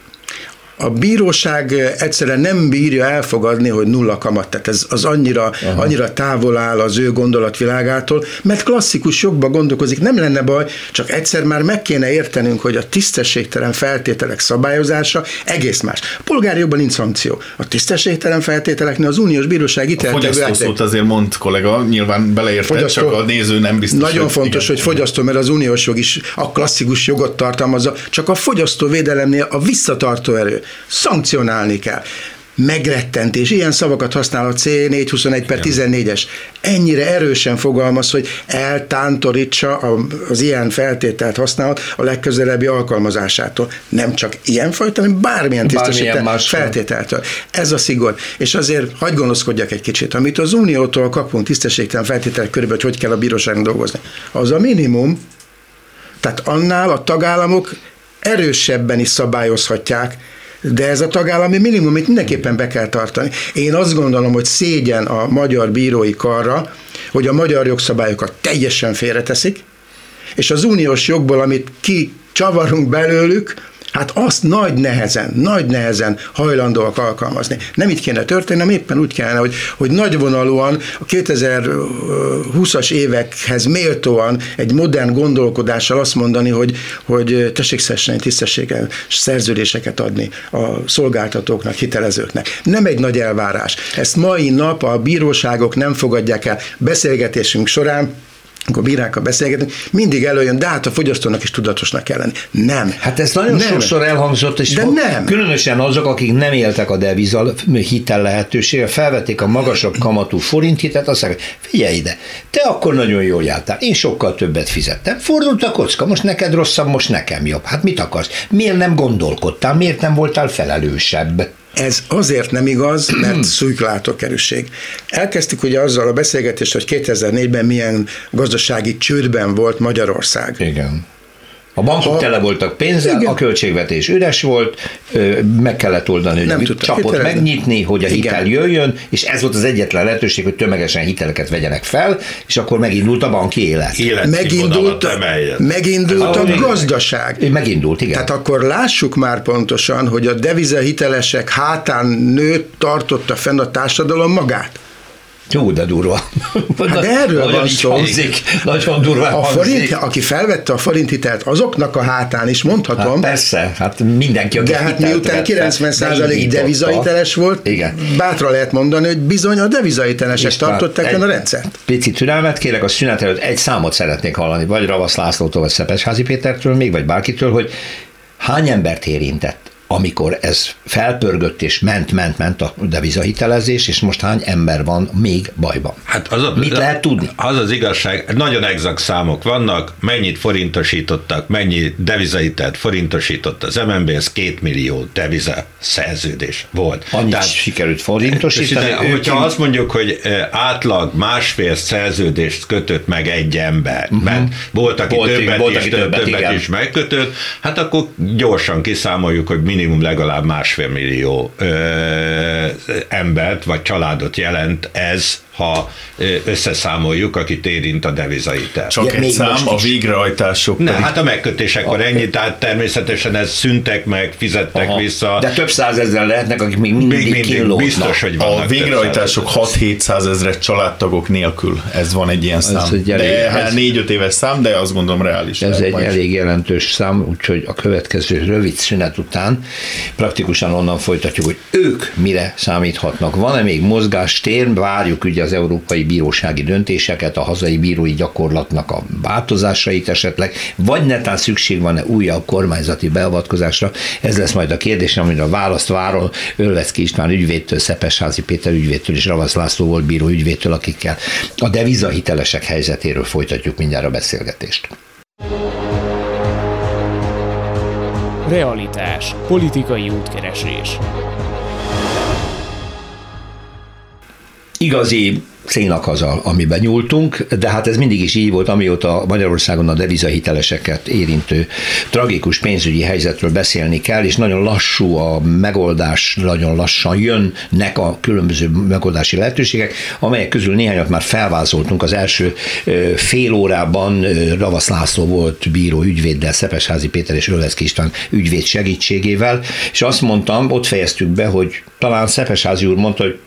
Speaker 5: a bíróság egyszerűen nem bírja elfogadni, hogy nulla kamat, tehát ez az annyira, annyira távol áll az ő gondolatvilágától, mert klasszikus jogba gondolkozik, nem lenne baj, csak egyszer már meg kéne értenünk, hogy a tisztességtelen feltételek szabályozása egész más. A polgári jogban nincs szankció. A tisztességtelen feltételeknél az uniós bíróság ítéletek.
Speaker 4: A fogyasztószót azért mond kollega, nyilván beleértett, fogyasztó, csak a néző nem biztos.
Speaker 5: Nagyon hogy fontos, igen. hogy fogyasztó, mert az uniós jog is a klasszikus jogot tartalmazza, csak a fogyasztóvédelemnél a visszatartó erő szankcionálni kell megrettentés, ilyen szavakat használ a C421 per 14-es. Ennyire erősen fogalmaz, hogy eltántorítsa az ilyen feltételt használat a legközelebbi alkalmazásától. Nem csak ilyen fajta, hanem bármilyen tisztesített feltételtől. Ez a szigor. És azért hagyd gonoszkodjak egy kicsit. Amit az Uniótól kapunk tisztességtelen feltételek körülbelül, hogy hogy kell a bíróságon dolgozni. Az a minimum, tehát annál a tagállamok erősebben is szabályozhatják, de ez a tagállami minimum, itt mindenképpen be kell tartani. Én azt gondolom, hogy szégyen a magyar bírói karra, hogy a magyar jogszabályokat teljesen félreteszik, és az uniós jogból, amit ki csavarunk belőlük, Hát azt nagy nehezen, nagy nehezen hajlandóak alkalmazni. Nem így kéne történni, hanem éppen úgy kellene, hogy, hogy nagyvonalúan a 2020-as évekhez méltóan egy modern gondolkodással azt mondani, hogy, hogy tessék szesseni tisztességgel szerződéseket adni a szolgáltatóknak, hitelezőknek. Nem egy nagy elvárás. Ezt mai nap a bíróságok nem fogadják el. Beszélgetésünk során amikor bírákkal beszélgetünk, mindig előjön, de hát a fogyasztónak is tudatosnak kell lenni. Nem.
Speaker 2: Hát ez nagyon nem. sokszor elhangzott, és
Speaker 5: de fog, nem.
Speaker 2: különösen azok, akik nem éltek a deviza hitel lehetőséggel, felvették a magasabb kamatú forinthitet, azt mondják, figyelj ide, te akkor nagyon jól jártál, én sokkal többet fizettem, fordult a kocka, most neked rosszabb, most nekem jobb. Hát mit akarsz? Miért nem gondolkodtál, miért nem voltál felelősebb?
Speaker 5: Ez azért nem igaz, mert szűklátókerűség. Elkezdtük ugye azzal a beszélgetést, hogy 2004-ben milyen gazdasági csődben volt Magyarország.
Speaker 2: Igen. A bankok ha, tele voltak pénzzel, igen. a költségvetés üres volt, meg kellett oldani, hogy Nem a csapot megnyitni, hogy a hitel igen. jöjjön, és ez volt az egyetlen lehetőség, hogy tömegesen hiteleket vegyenek fel, és akkor megindult a banki élet.
Speaker 5: Megindult, megindult a gazdaság.
Speaker 2: Megindult, igen.
Speaker 5: Tehát akkor lássuk már pontosan, hogy a devizahitelesek hátán nőtt tartotta fenn a társadalom magát.
Speaker 2: Jó, de durva.
Speaker 5: Hát de erről van szó.
Speaker 2: Hangzik, nagyon durva
Speaker 5: a forint, Aki felvette a forint hitelt, azoknak a hátán is mondhatom. Hát
Speaker 2: persze, hát mindenki,
Speaker 5: aki De hát miután 90% devizahiteles volt, Igen. bátra lehet mondani, hogy bizony a devizahitelesek tartották el a rendszert.
Speaker 2: Pici türelmet kérek, a szünet előtt egy számot szeretnék hallani, vagy Ravasz Lászlótól, vagy Szepesházi Pétertől még, vagy bárkitől, hogy hány embert érintett amikor ez felpörgött és ment, ment, ment a devizahitelezés, és most hány ember van még bajban?
Speaker 3: Hát az a,
Speaker 2: Mit lehet tudni?
Speaker 3: Az az igazság, nagyon exakt számok vannak, mennyit forintosítottak, mennyi devizahitelt forintosított az MNB, ez két millió deviza szerződés volt.
Speaker 2: Annyit Tehát, sikerült forintosítani.
Speaker 3: Hogyha azt mondjuk, hogy átlag másfél szerződést kötött meg egy ember, uh-huh. mert volt, aki volt, többet, volt, is, aki többet, többet is megkötött, hát akkor gyorsan kiszámoljuk, hogy mi minimum legalább másfél millió ö, embert vagy családot jelent ez ha összeszámoljuk, akit érint a devizahitel.
Speaker 4: Csak ja, egy szám, a végrehajtások.
Speaker 3: Ne, pedig... hát a megkötésekor ennyi, tehát természetesen ez szüntek meg, fizettek Aha. vissza.
Speaker 2: De több százezer lehetnek, akik még mindig, még mindig
Speaker 3: biztos, hogy
Speaker 4: vannak A végrehajtások 6-700 ezret családtagok nélkül, ez van egy ilyen szám. Ez egy elég, de, hát ez, 4-5 éves szám, de azt gondolom reális.
Speaker 2: Ez egy majd. elég jelentős szám, úgyhogy a következő rövid szünet után praktikusan onnan folytatjuk, hogy ők mire számíthatnak. Van-e még mozgástér, várjuk ugye az Európai Bírósági döntéseket, a hazai bírói gyakorlatnak a változásait esetleg, vagy netán szükség van-e újabb kormányzati beavatkozásra. Ez lesz majd a kérdés, amire a választ várom Öllecki István ügyvédtől, Szepesházi Péter ügyvédtől és Ravasz László volt bíró ügyvédtől, akikkel a devizahitelesek helyzetéről folytatjuk mindjárt a beszélgetést.
Speaker 1: Realitás. Politikai útkeresés.
Speaker 2: Igazi célnakazal, amiben nyúltunk, de hát ez mindig is így volt, amióta Magyarországon a devizahiteleseket érintő tragikus pénzügyi helyzetről beszélni kell, és nagyon lassú a megoldás, nagyon lassan jönnek a különböző megoldási lehetőségek, amelyek közül néhányat már felvázoltunk az első fél órában. Ravasz László volt bíró ügyvéddel, Szepesházi Péter és Ölveszki István ügyvéd segítségével, és azt mondtam, ott fejeztük be, hogy talán Szepesházi úr mondta, hogy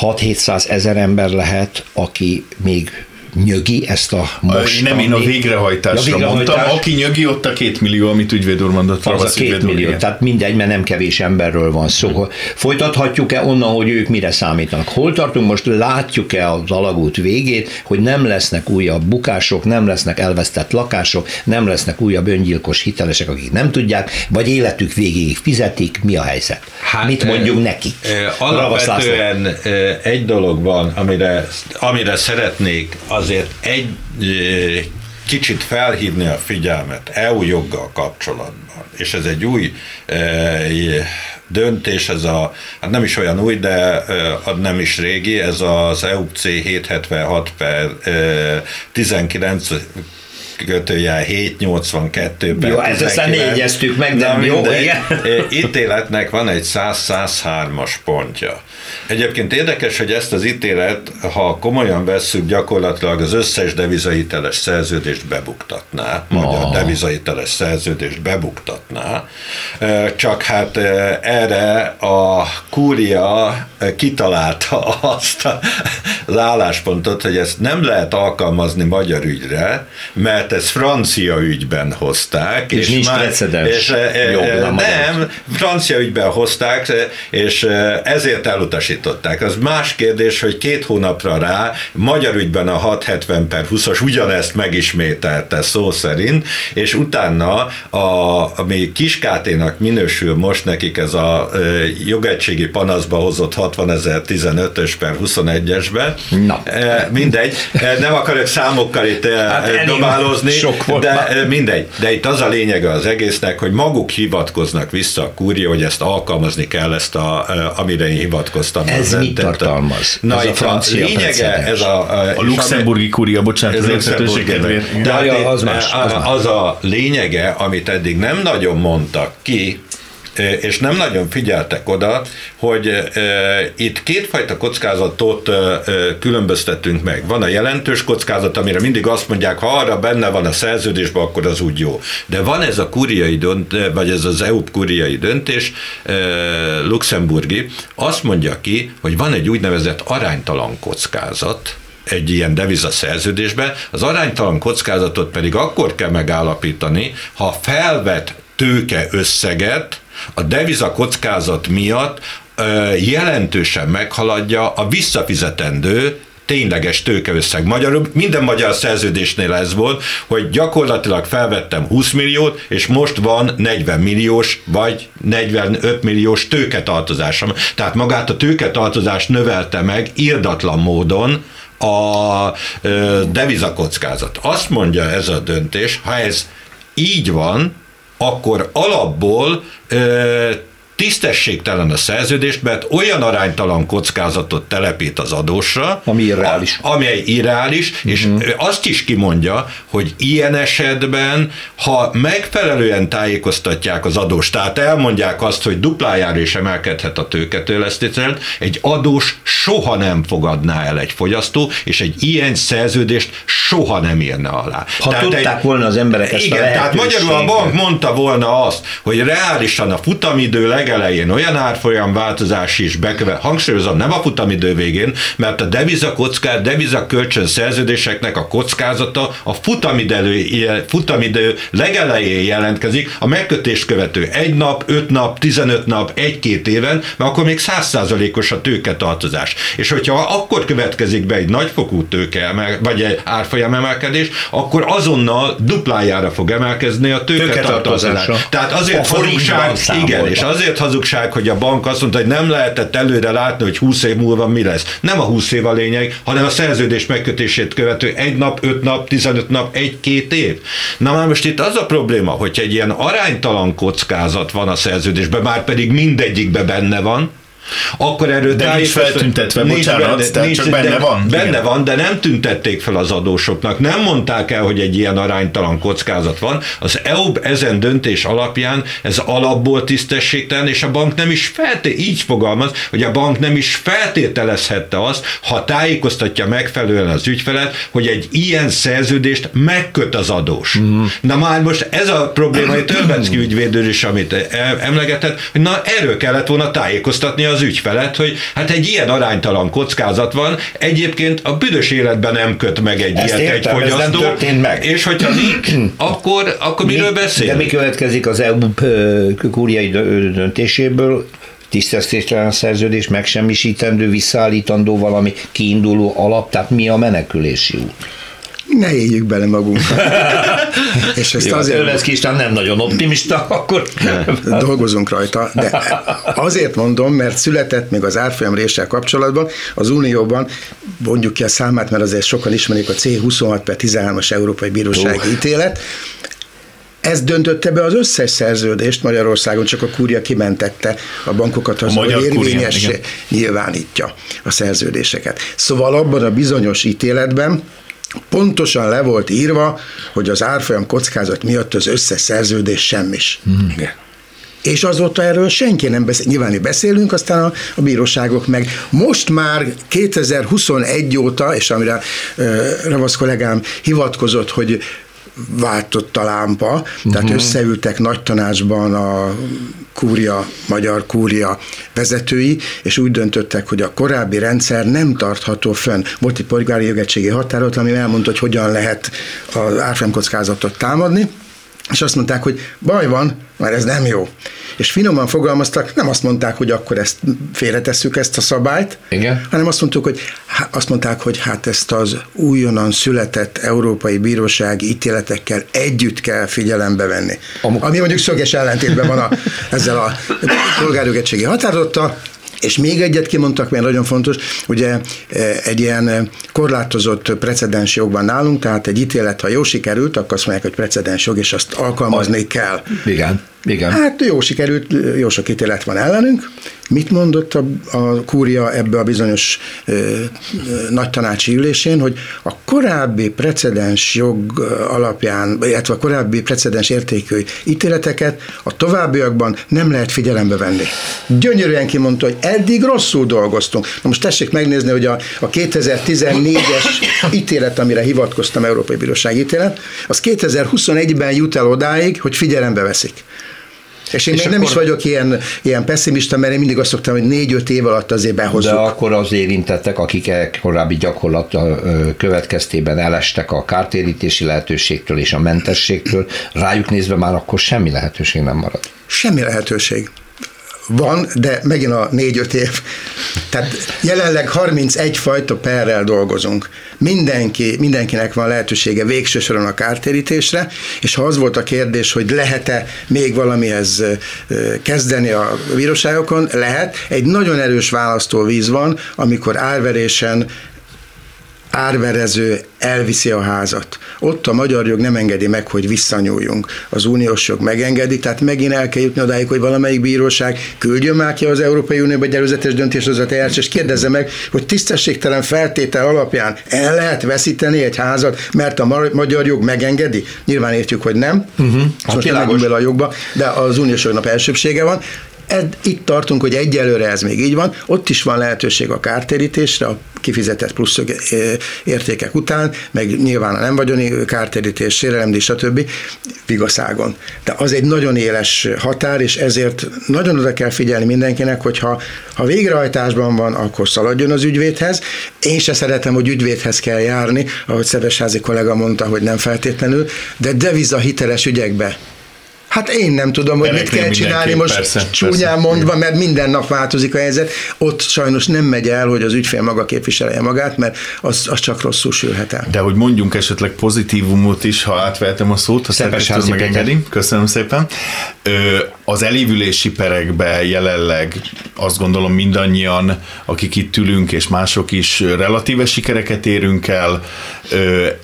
Speaker 2: 6-700 ezer ember lehet, aki még nyögi ezt a
Speaker 4: most. Nem, én a végrehajtásra ja, végrehajtás. mondtam. Aki nyögi, ott a két millió, amit ügyvéd úr mondott.
Speaker 2: Az a két millió, igen. tehát mindegy, mert nem kevés emberről van szó. Hmm. Folytathatjuk-e onnan, hogy ők mire számítanak? Hol tartunk most? Látjuk-e az alagút végét, hogy nem lesznek újabb bukások, nem lesznek elvesztett lakások, nem lesznek újabb öngyilkos hitelesek, akik nem tudják, vagy életük végéig fizetik, mi a helyzet? Hát, Mit mondjuk nekik?
Speaker 3: Alapvetően egy dolog van, amire, amire szeretnék azért egy kicsit felhívni a figyelmet EU joggal kapcsolatban, és ez egy új döntés, ez a, hát nem is olyan új, de nem is régi, ez az EUC 776 per 19 kötőjel 782-ben.
Speaker 2: Jó, ezt aztán négyeztük meg, de jó, igen.
Speaker 3: Ítéletnek van egy 100-103-as pontja. Egyébként érdekes, hogy ezt az ítélet, ha komolyan vesszük, gyakorlatilag az összes devizahiteles szerződést bebuktatná, magyar oh. devizahiteles szerződést bebuktatná, csak hát erre a kúria kitalálta azt az álláspontot, hogy ezt nem lehet alkalmazni magyar ügyre, mert ezt francia ügyben hozták.
Speaker 2: És, és nincs precedens és,
Speaker 3: Nem, francia ügyben hozták, és ezért elutasították elutasították. Az más kérdés, hogy két hónapra rá magyar ügyben a 670 per 20-as ugyanezt megismételte szó szerint, és utána, a, ami Kiskáténak minősül most nekik ez a jogegységi panaszba hozott 60.015-ös per 21-esbe, Na. mindegy, nem akarok számokkal itt hát dobálózni, de mindegy. De itt az a lényege az egésznek, hogy maguk hivatkoznak vissza a kúria, hogy ezt alkalmazni kell, ezt a, amire én hivatkoztam.
Speaker 2: Ez mit tartalmaz?
Speaker 3: Na, ez a francia lényege, ez a,
Speaker 4: a, a luxemburgi kúria, bocsánat, az érthetőség kedvéért.
Speaker 3: De az, más, az, más. az a lényege, amit eddig nem nagyon mondtak ki, és nem nagyon figyeltek oda, hogy itt kétfajta kockázatot különböztetünk meg. Van a jelentős kockázat, amire mindig azt mondják, ha arra benne van a szerződésben, akkor az úgy jó. De van ez a kuriai dönt, vagy ez az EU kuriai döntés, luxemburgi, azt mondja ki, hogy van egy úgynevezett aránytalan kockázat, egy ilyen deviza szerződésben, az aránytalan kockázatot pedig akkor kell megállapítani, ha felvet tőke összeget a deviza kockázat miatt jelentősen meghaladja a visszafizetendő tényleges tőkeösszeg. Magyarul minden magyar szerződésnél ez volt, hogy gyakorlatilag felvettem 20 milliót, és most van 40 milliós vagy 45 milliós tőketartozásom. Tehát magát a tőketartozást növelte meg irdatlan módon a devizakockázat. Azt mondja ez a döntés, ha ez így van, akkor alapból tisztességtelen a szerződést, mert olyan aránytalan kockázatot telepít az adósra,
Speaker 2: ami irreális.
Speaker 3: A, amely irreális, uh-huh. és azt is kimondja, hogy ilyen esetben, ha megfelelően tájékoztatják az adós, tehát elmondják azt, hogy duplájára is emelkedhet a tőketőlesztétel, egy adós soha nem fogadná el egy fogyasztó, és egy ilyen szerződést soha nem írna alá.
Speaker 2: Ha tehát tudták egy, volna az emberek ezt
Speaker 3: Igen, tehát magyarul a bank mondta volna azt, hogy reálisan a futamidő legelején olyan árfolyam változás is beköve, hangsúlyozom, nem a futamidő végén, mert a deviza kockát, deviza kölcsön szerződéseknek a kockázata a futamidő, futamidő legelején jelentkezik, a megkötést követő egy nap, öt nap, 15 nap, egy-két éven, mert akkor még százszázalékos a tőketartozás. És hogyha akkor következik be egy nagyfokú tőke, vagy egy árfolyam emelkedés, akkor azonnal duplájára fog emelkezni a tőketartozás. Tehát azért hazugság, igen, és azért hazugság, hogy a bank azt mondta, hogy nem lehetett előre látni, hogy 20 év múlva mi lesz. Nem a 20 év a lényeg, hanem a szerződés megkötését követő egy nap, öt nap, 15 nap, egy-két év. Na már most itt az a probléma, hogy egy ilyen aránytalan kockázat van a szerződésben, már pedig mindegyikben benne van, akkor erről
Speaker 4: de nincs feltüntetve, nincs bocsánat, benne, tehát nincs, csak benne
Speaker 3: de,
Speaker 4: van.
Speaker 3: Benne igen. van, de nem tüntették fel az adósoknak. Nem mondták el, hogy egy ilyen aránytalan kockázat van. Az EU ezen döntés alapján ez alapból tisztességtelen, és a bank nem is felté, így fogalmaz, hogy a bank nem is feltételezhette azt, ha tájékoztatja megfelelően az ügyfelet, hogy egy ilyen szerződést megköt az adós. Mm. Na már most ez a probléma, hogy Törbenszki ügyvédő is, amit emlegetett, hogy na erről kellett volna tájékoztatni az az ügyfelet, hogy hát egy ilyen aránytalan kockázat van, egyébként a büdös életben nem köt meg egy Ezt ilyet értem, egy fogyasztó. Ez nem
Speaker 2: történt meg.
Speaker 3: És hogyha nincs, akkor, akkor mi, miről beszél?
Speaker 2: De mi következik az EU kúriai döntéséből? tisztesztéstelen szerződés, megsemmisítendő, visszaállítandó valami kiinduló alap, tehát mi a menekülési út?
Speaker 5: Ne éljük bele magunkat.
Speaker 2: és ezt Jó, azért... Öleszki István nem nagyon optimista, akkor...
Speaker 5: Dolgozunk rajta, de azért mondom, mert született még az árfolyam réssel kapcsolatban, az Unióban, mondjuk ki a számát, mert azért sokan ismerik a C26 per 13-as Európai Bírósági oh. ítélet, ez döntötte be az összes szerződést Magyarországon, csak a kúria kimentette a bankokat, az, érvényes nyilvánítja a szerződéseket. Szóval abban a bizonyos ítéletben, pontosan le volt írva, hogy az árfolyam kockázat miatt az összes szerződés semmis. Hmm. Igen. És azóta erről senki nem beszél. Nyilván beszélünk, aztán a, a bíróságok meg. Most már 2021 óta, és amire uh, Ravasz kollégám hivatkozott, hogy váltott a lámpa, uh-huh. tehát összeültek nagy tanácsban a kúria, magyar kúria vezetői, és úgy döntöttek, hogy a korábbi rendszer nem tartható fönn. Volt egy polgári jogegységi határozat, ami elmondta, hogy hogyan lehet az árfolyamkockázatot támadni, és azt mondták, hogy baj van, mert ez nem jó. És finoman fogalmaztak, nem azt mondták, hogy akkor ezt félretesszük ezt a szabályt,
Speaker 2: Igen.
Speaker 5: hanem azt mondtuk, hogy azt mondták, hogy hát ezt az újonnan született Európai Bírósági ítéletekkel együtt kell figyelembe venni. Amuk. Ami mondjuk szöges ellentétben van a, ezzel a polgárjogegységi határozattal, és még egyet kimondtak, mert nagyon fontos, ugye e, egy ilyen korlátozott precedens jogban nálunk, tehát egy ítélet, ha jó sikerült, akkor azt mondják, hogy precedens jog, és azt alkalmazni kell.
Speaker 2: Igen. Igen.
Speaker 5: Hát jó sikerült, jó sok ítélet van ellenünk. Mit mondott a, a kúria ebbe a bizonyos ö, ö, nagy tanácsi ülésén, hogy a korábbi precedens jog alapján, illetve a korábbi precedens értékű ítéleteket a továbbiakban nem lehet figyelembe venni. Gyönyörűen kimondta, hogy eddig rosszul dolgoztunk. Na most tessék megnézni, hogy a, a 2014-es ítélet, amire hivatkoztam, Európai Bíróság ítélet, az 2021-ben jut el odáig, hogy figyelembe veszik. És én és még nem is vagyok ilyen, ilyen pessimista, mert én mindig azt szoktam, hogy négy-öt év alatt azért behozzuk.
Speaker 2: De akkor az érintettek, akik e korábbi gyakorlat következtében elestek a kártérítési lehetőségtől és a mentességtől, rájuk nézve már akkor semmi lehetőség nem marad.
Speaker 5: Semmi lehetőség van, de megint a négy-öt év. Tehát jelenleg 31 fajta perrel dolgozunk. Mindenki, mindenkinek van lehetősége végső soron a kártérítésre, és ha az volt a kérdés, hogy lehet-e még valamihez kezdeni a bíróságokon, lehet. Egy nagyon erős választóvíz van, amikor árverésen árverező elviszi a házat. Ott a magyar jog nem engedi meg, hogy visszanyúljunk. Az uniós jog megengedi, tehát megint el kell jutni odáig, hogy valamelyik bíróság küldjön már ki az Európai Unióba egy előzetes döntéshozat eljárás, és kérdezze meg, hogy tisztességtelen feltétel alapján el lehet veszíteni egy házat, mert a magyar jog megengedi? Nyilván értjük, hogy nem. Uh-huh. Most nem a jogba, de az uniós jognak elsőbsége van. Ed, itt tartunk, hogy egyelőre ez még így van, ott is van lehetőség a kártérítésre, a kifizetett plusz értékek után, meg nyilván a nem vagyoni kártérítés, sérelemdíj, stb. vigaszágon. De az egy nagyon éles határ, és ezért nagyon oda kell figyelni mindenkinek, hogy ha, ha végrehajtásban van, akkor szaladjon az ügyvédhez. Én se szeretem, hogy ügyvédhez kell járni, ahogy Szevesházi kollega mondta, hogy nem feltétlenül, de deviza hiteles ügyekbe Hát én nem tudom, hogy mit kell csinálni most persze, csúnyán persze. mondva, mert minden nap változik a helyzet. Ott sajnos nem megy el, hogy az ügyfél maga képviselje magát, mert az, az csak rosszul sülhet el.
Speaker 4: De hogy mondjunk esetleg pozitívumot is, ha átvehetem a szót, ha
Speaker 2: Szepes
Speaker 4: megengedi. Köszönöm szépen. Az elévülési perekbe jelenleg azt gondolom mindannyian, akik itt ülünk, és mások is relatíve sikereket érünk el.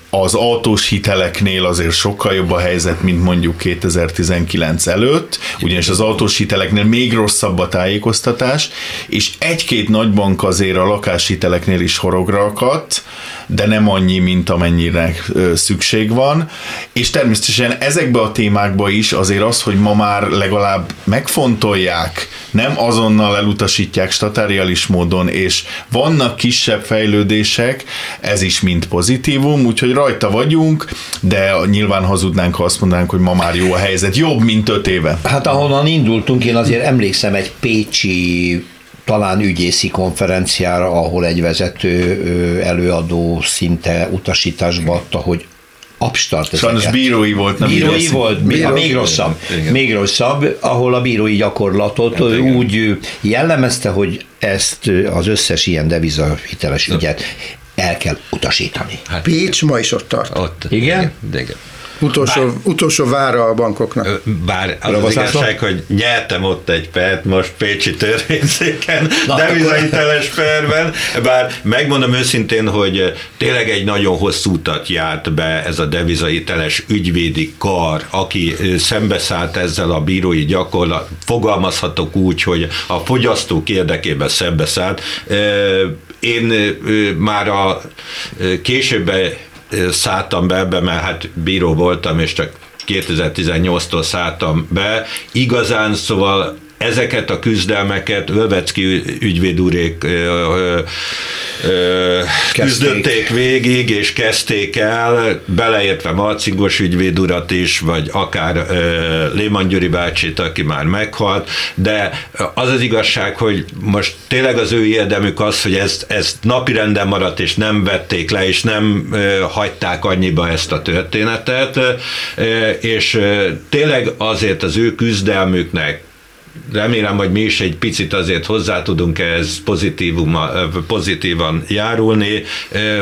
Speaker 4: Az autós hiteleknél azért sokkal jobb a helyzet, mint mondjuk 2019 előtt, ugyanis az autós hiteleknél még rosszabb a tájékoztatás, és egy-két nagy bank azért a lakáshiteleknél is horogra akadt, de nem annyi, mint amennyire szükség van. És természetesen ezekbe a témákba is azért az, hogy ma már legalább megfontolják, nem azonnal elutasítják statárialis módon, és vannak kisebb fejlődések, ez is mind pozitívum, úgyhogy rajta vagyunk, de nyilván hazudnánk, ha azt mondanánk, hogy ma már jó a helyzet, jobb, mint öt éve.
Speaker 2: Hát ahonnan indultunk, én azért emlékszem egy pécsi talán ügyészi konferenciára, ahol egy vezető előadó szinte utasításba adta, hogy abstart
Speaker 4: Sajnos bírói volt,
Speaker 2: nem Bírói ügyészi. volt, Bíró, még rosszabb. Igen. Még rosszabb, ahol a bírói gyakorlatot hát, úgy jellemezte, hogy ezt az összes ilyen deviza hiteles ügyet el kell utasítani.
Speaker 5: Hát, Pécs ma is ott tart.
Speaker 2: Ott. Igen? igen. igen.
Speaker 5: Utolsó, bár, utolsó vára a bankoknak.
Speaker 3: Bár az, az igazság, hogy nyertem ott egy pert most Pécsi törvényszéken, devizahiteles perben, bár megmondom őszintén, hogy tényleg egy nagyon hosszú utat járt be ez a devizahiteles ügyvédi kar, aki szembeszállt ezzel a bírói gyakorlat, fogalmazhatok úgy, hogy a fogyasztók érdekében szembeszállt. Én már a későbben szálltam be ebbe, mert hát bíró voltam, és csak 2018-tól szálltam be. Igazán, szóval ezeket a küzdelmeket Lövecki ügyvédúrék küzdötték végig, és kezdték el, beleértve Marcingos ügyvéd urat is, vagy akár Léman Gyuri bácsit, aki már meghalt, de az az igazság, hogy most tényleg az ő érdemük az, hogy ezt, ezt napirenden maradt, és nem vették le, és nem hagyták annyiba ezt a történetet, és tényleg azért az ő küzdelmüknek remélem, hogy mi is egy picit azért hozzá tudunk ez pozitívan járulni.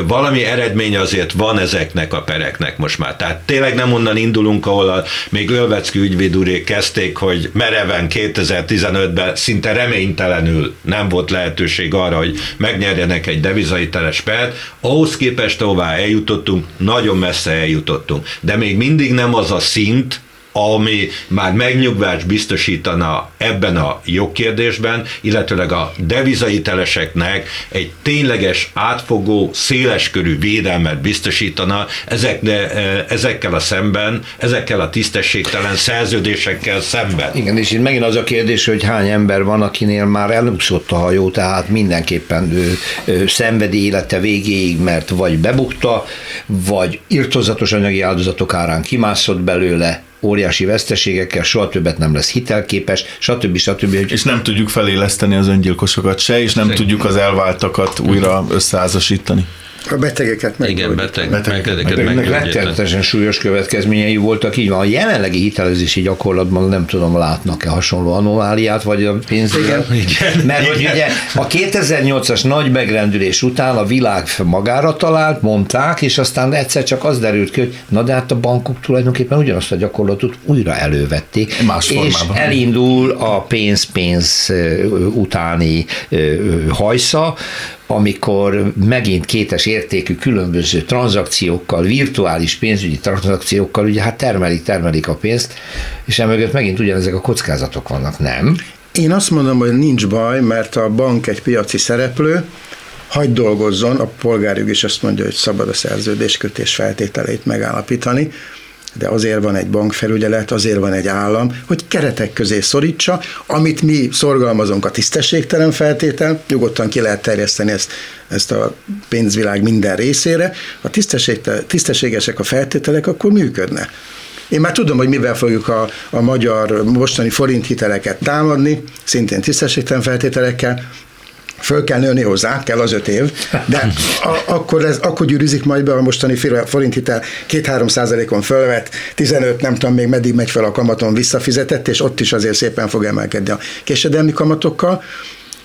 Speaker 3: Valami eredmény azért van ezeknek a pereknek most már. Tehát tényleg nem onnan indulunk, ahol a, még Ölvecki ügyvédúrék kezdték, hogy mereven 2015-ben szinte reménytelenül nem volt lehetőség arra, hogy megnyerjenek egy teles pert. Ahhoz képest, ahová eljutottunk, nagyon messze eljutottunk. De még mindig nem az a szint, ami már megnyugvást biztosítana ebben a jogkérdésben, illetőleg a devizaiteleseknek egy tényleges, átfogó, széleskörű védelmet biztosítana ezek, e, ezekkel a szemben, ezekkel a tisztességtelen szerződésekkel szemben.
Speaker 2: Igen, és itt megint az a kérdés, hogy hány ember van, akinél már elúszott a hajó, tehát mindenképpen ő, ő szenvedi élete végéig, mert vagy bebukta, vagy irtozatos anyagi áldozatok árán kimászott belőle, óriási veszteségekkel, soha többet nem lesz hitelképes, stb. stb.
Speaker 4: És nem tudjuk feléleszteni az öngyilkosokat se, és nem tudjuk az elváltakat újra összeházasítani.
Speaker 5: A betegeket meg.
Speaker 3: Igen, beteg, beteg, betegeket meg.
Speaker 2: rettenetesen súlyos következményei voltak, így van. A jelenlegi hitelezési gyakorlatban nem tudom, látnak-e hasonló anomáliát, vagy a pénz. Igen. Igen. Mert hogy ugye a 2008-as nagy megrendülés után a világ magára talált, mondták, és aztán egyszer csak az derült ki, hogy na de hát a bankok tulajdonképpen ugyanazt a gyakorlatot újra elővették.
Speaker 4: Más
Speaker 2: és
Speaker 4: formában.
Speaker 2: elindul a pénz-pénz utáni hajsza, amikor megint kétes értékű különböző tranzakciókkal, virtuális pénzügyi tranzakciókkal, ugye hát termelik, termelik a pénzt, és emögött megint ugyanezek a kockázatok vannak, nem?
Speaker 5: Én azt mondom, hogy nincs baj, mert a bank egy piaci szereplő, hagyd dolgozzon, a polgárjog is azt mondja, hogy szabad a szerződéskötés feltételeit megállapítani, de azért van egy bankfelügyelet, azért van egy állam, hogy keretek közé szorítsa, amit mi szorgalmazunk a tisztességtelen feltétel, nyugodtan ki lehet terjeszteni ezt, ezt a pénzvilág minden részére, ha tisztességesek a feltételek, akkor működne. Én már tudom, hogy mivel fogjuk a, a magyar mostani forint hiteleket támadni, szintén tisztességtelen feltételekkel, föl kell nőni hozzá, kell az öt év, de a, akkor, ez, akkor gyűrűzik majd be a mostani forint hitel 2-3 százalékon fölvett, 15 nem tudom még meddig megy fel a kamaton visszafizetett, és ott is azért szépen fog emelkedni a késedelmi kamatokkal,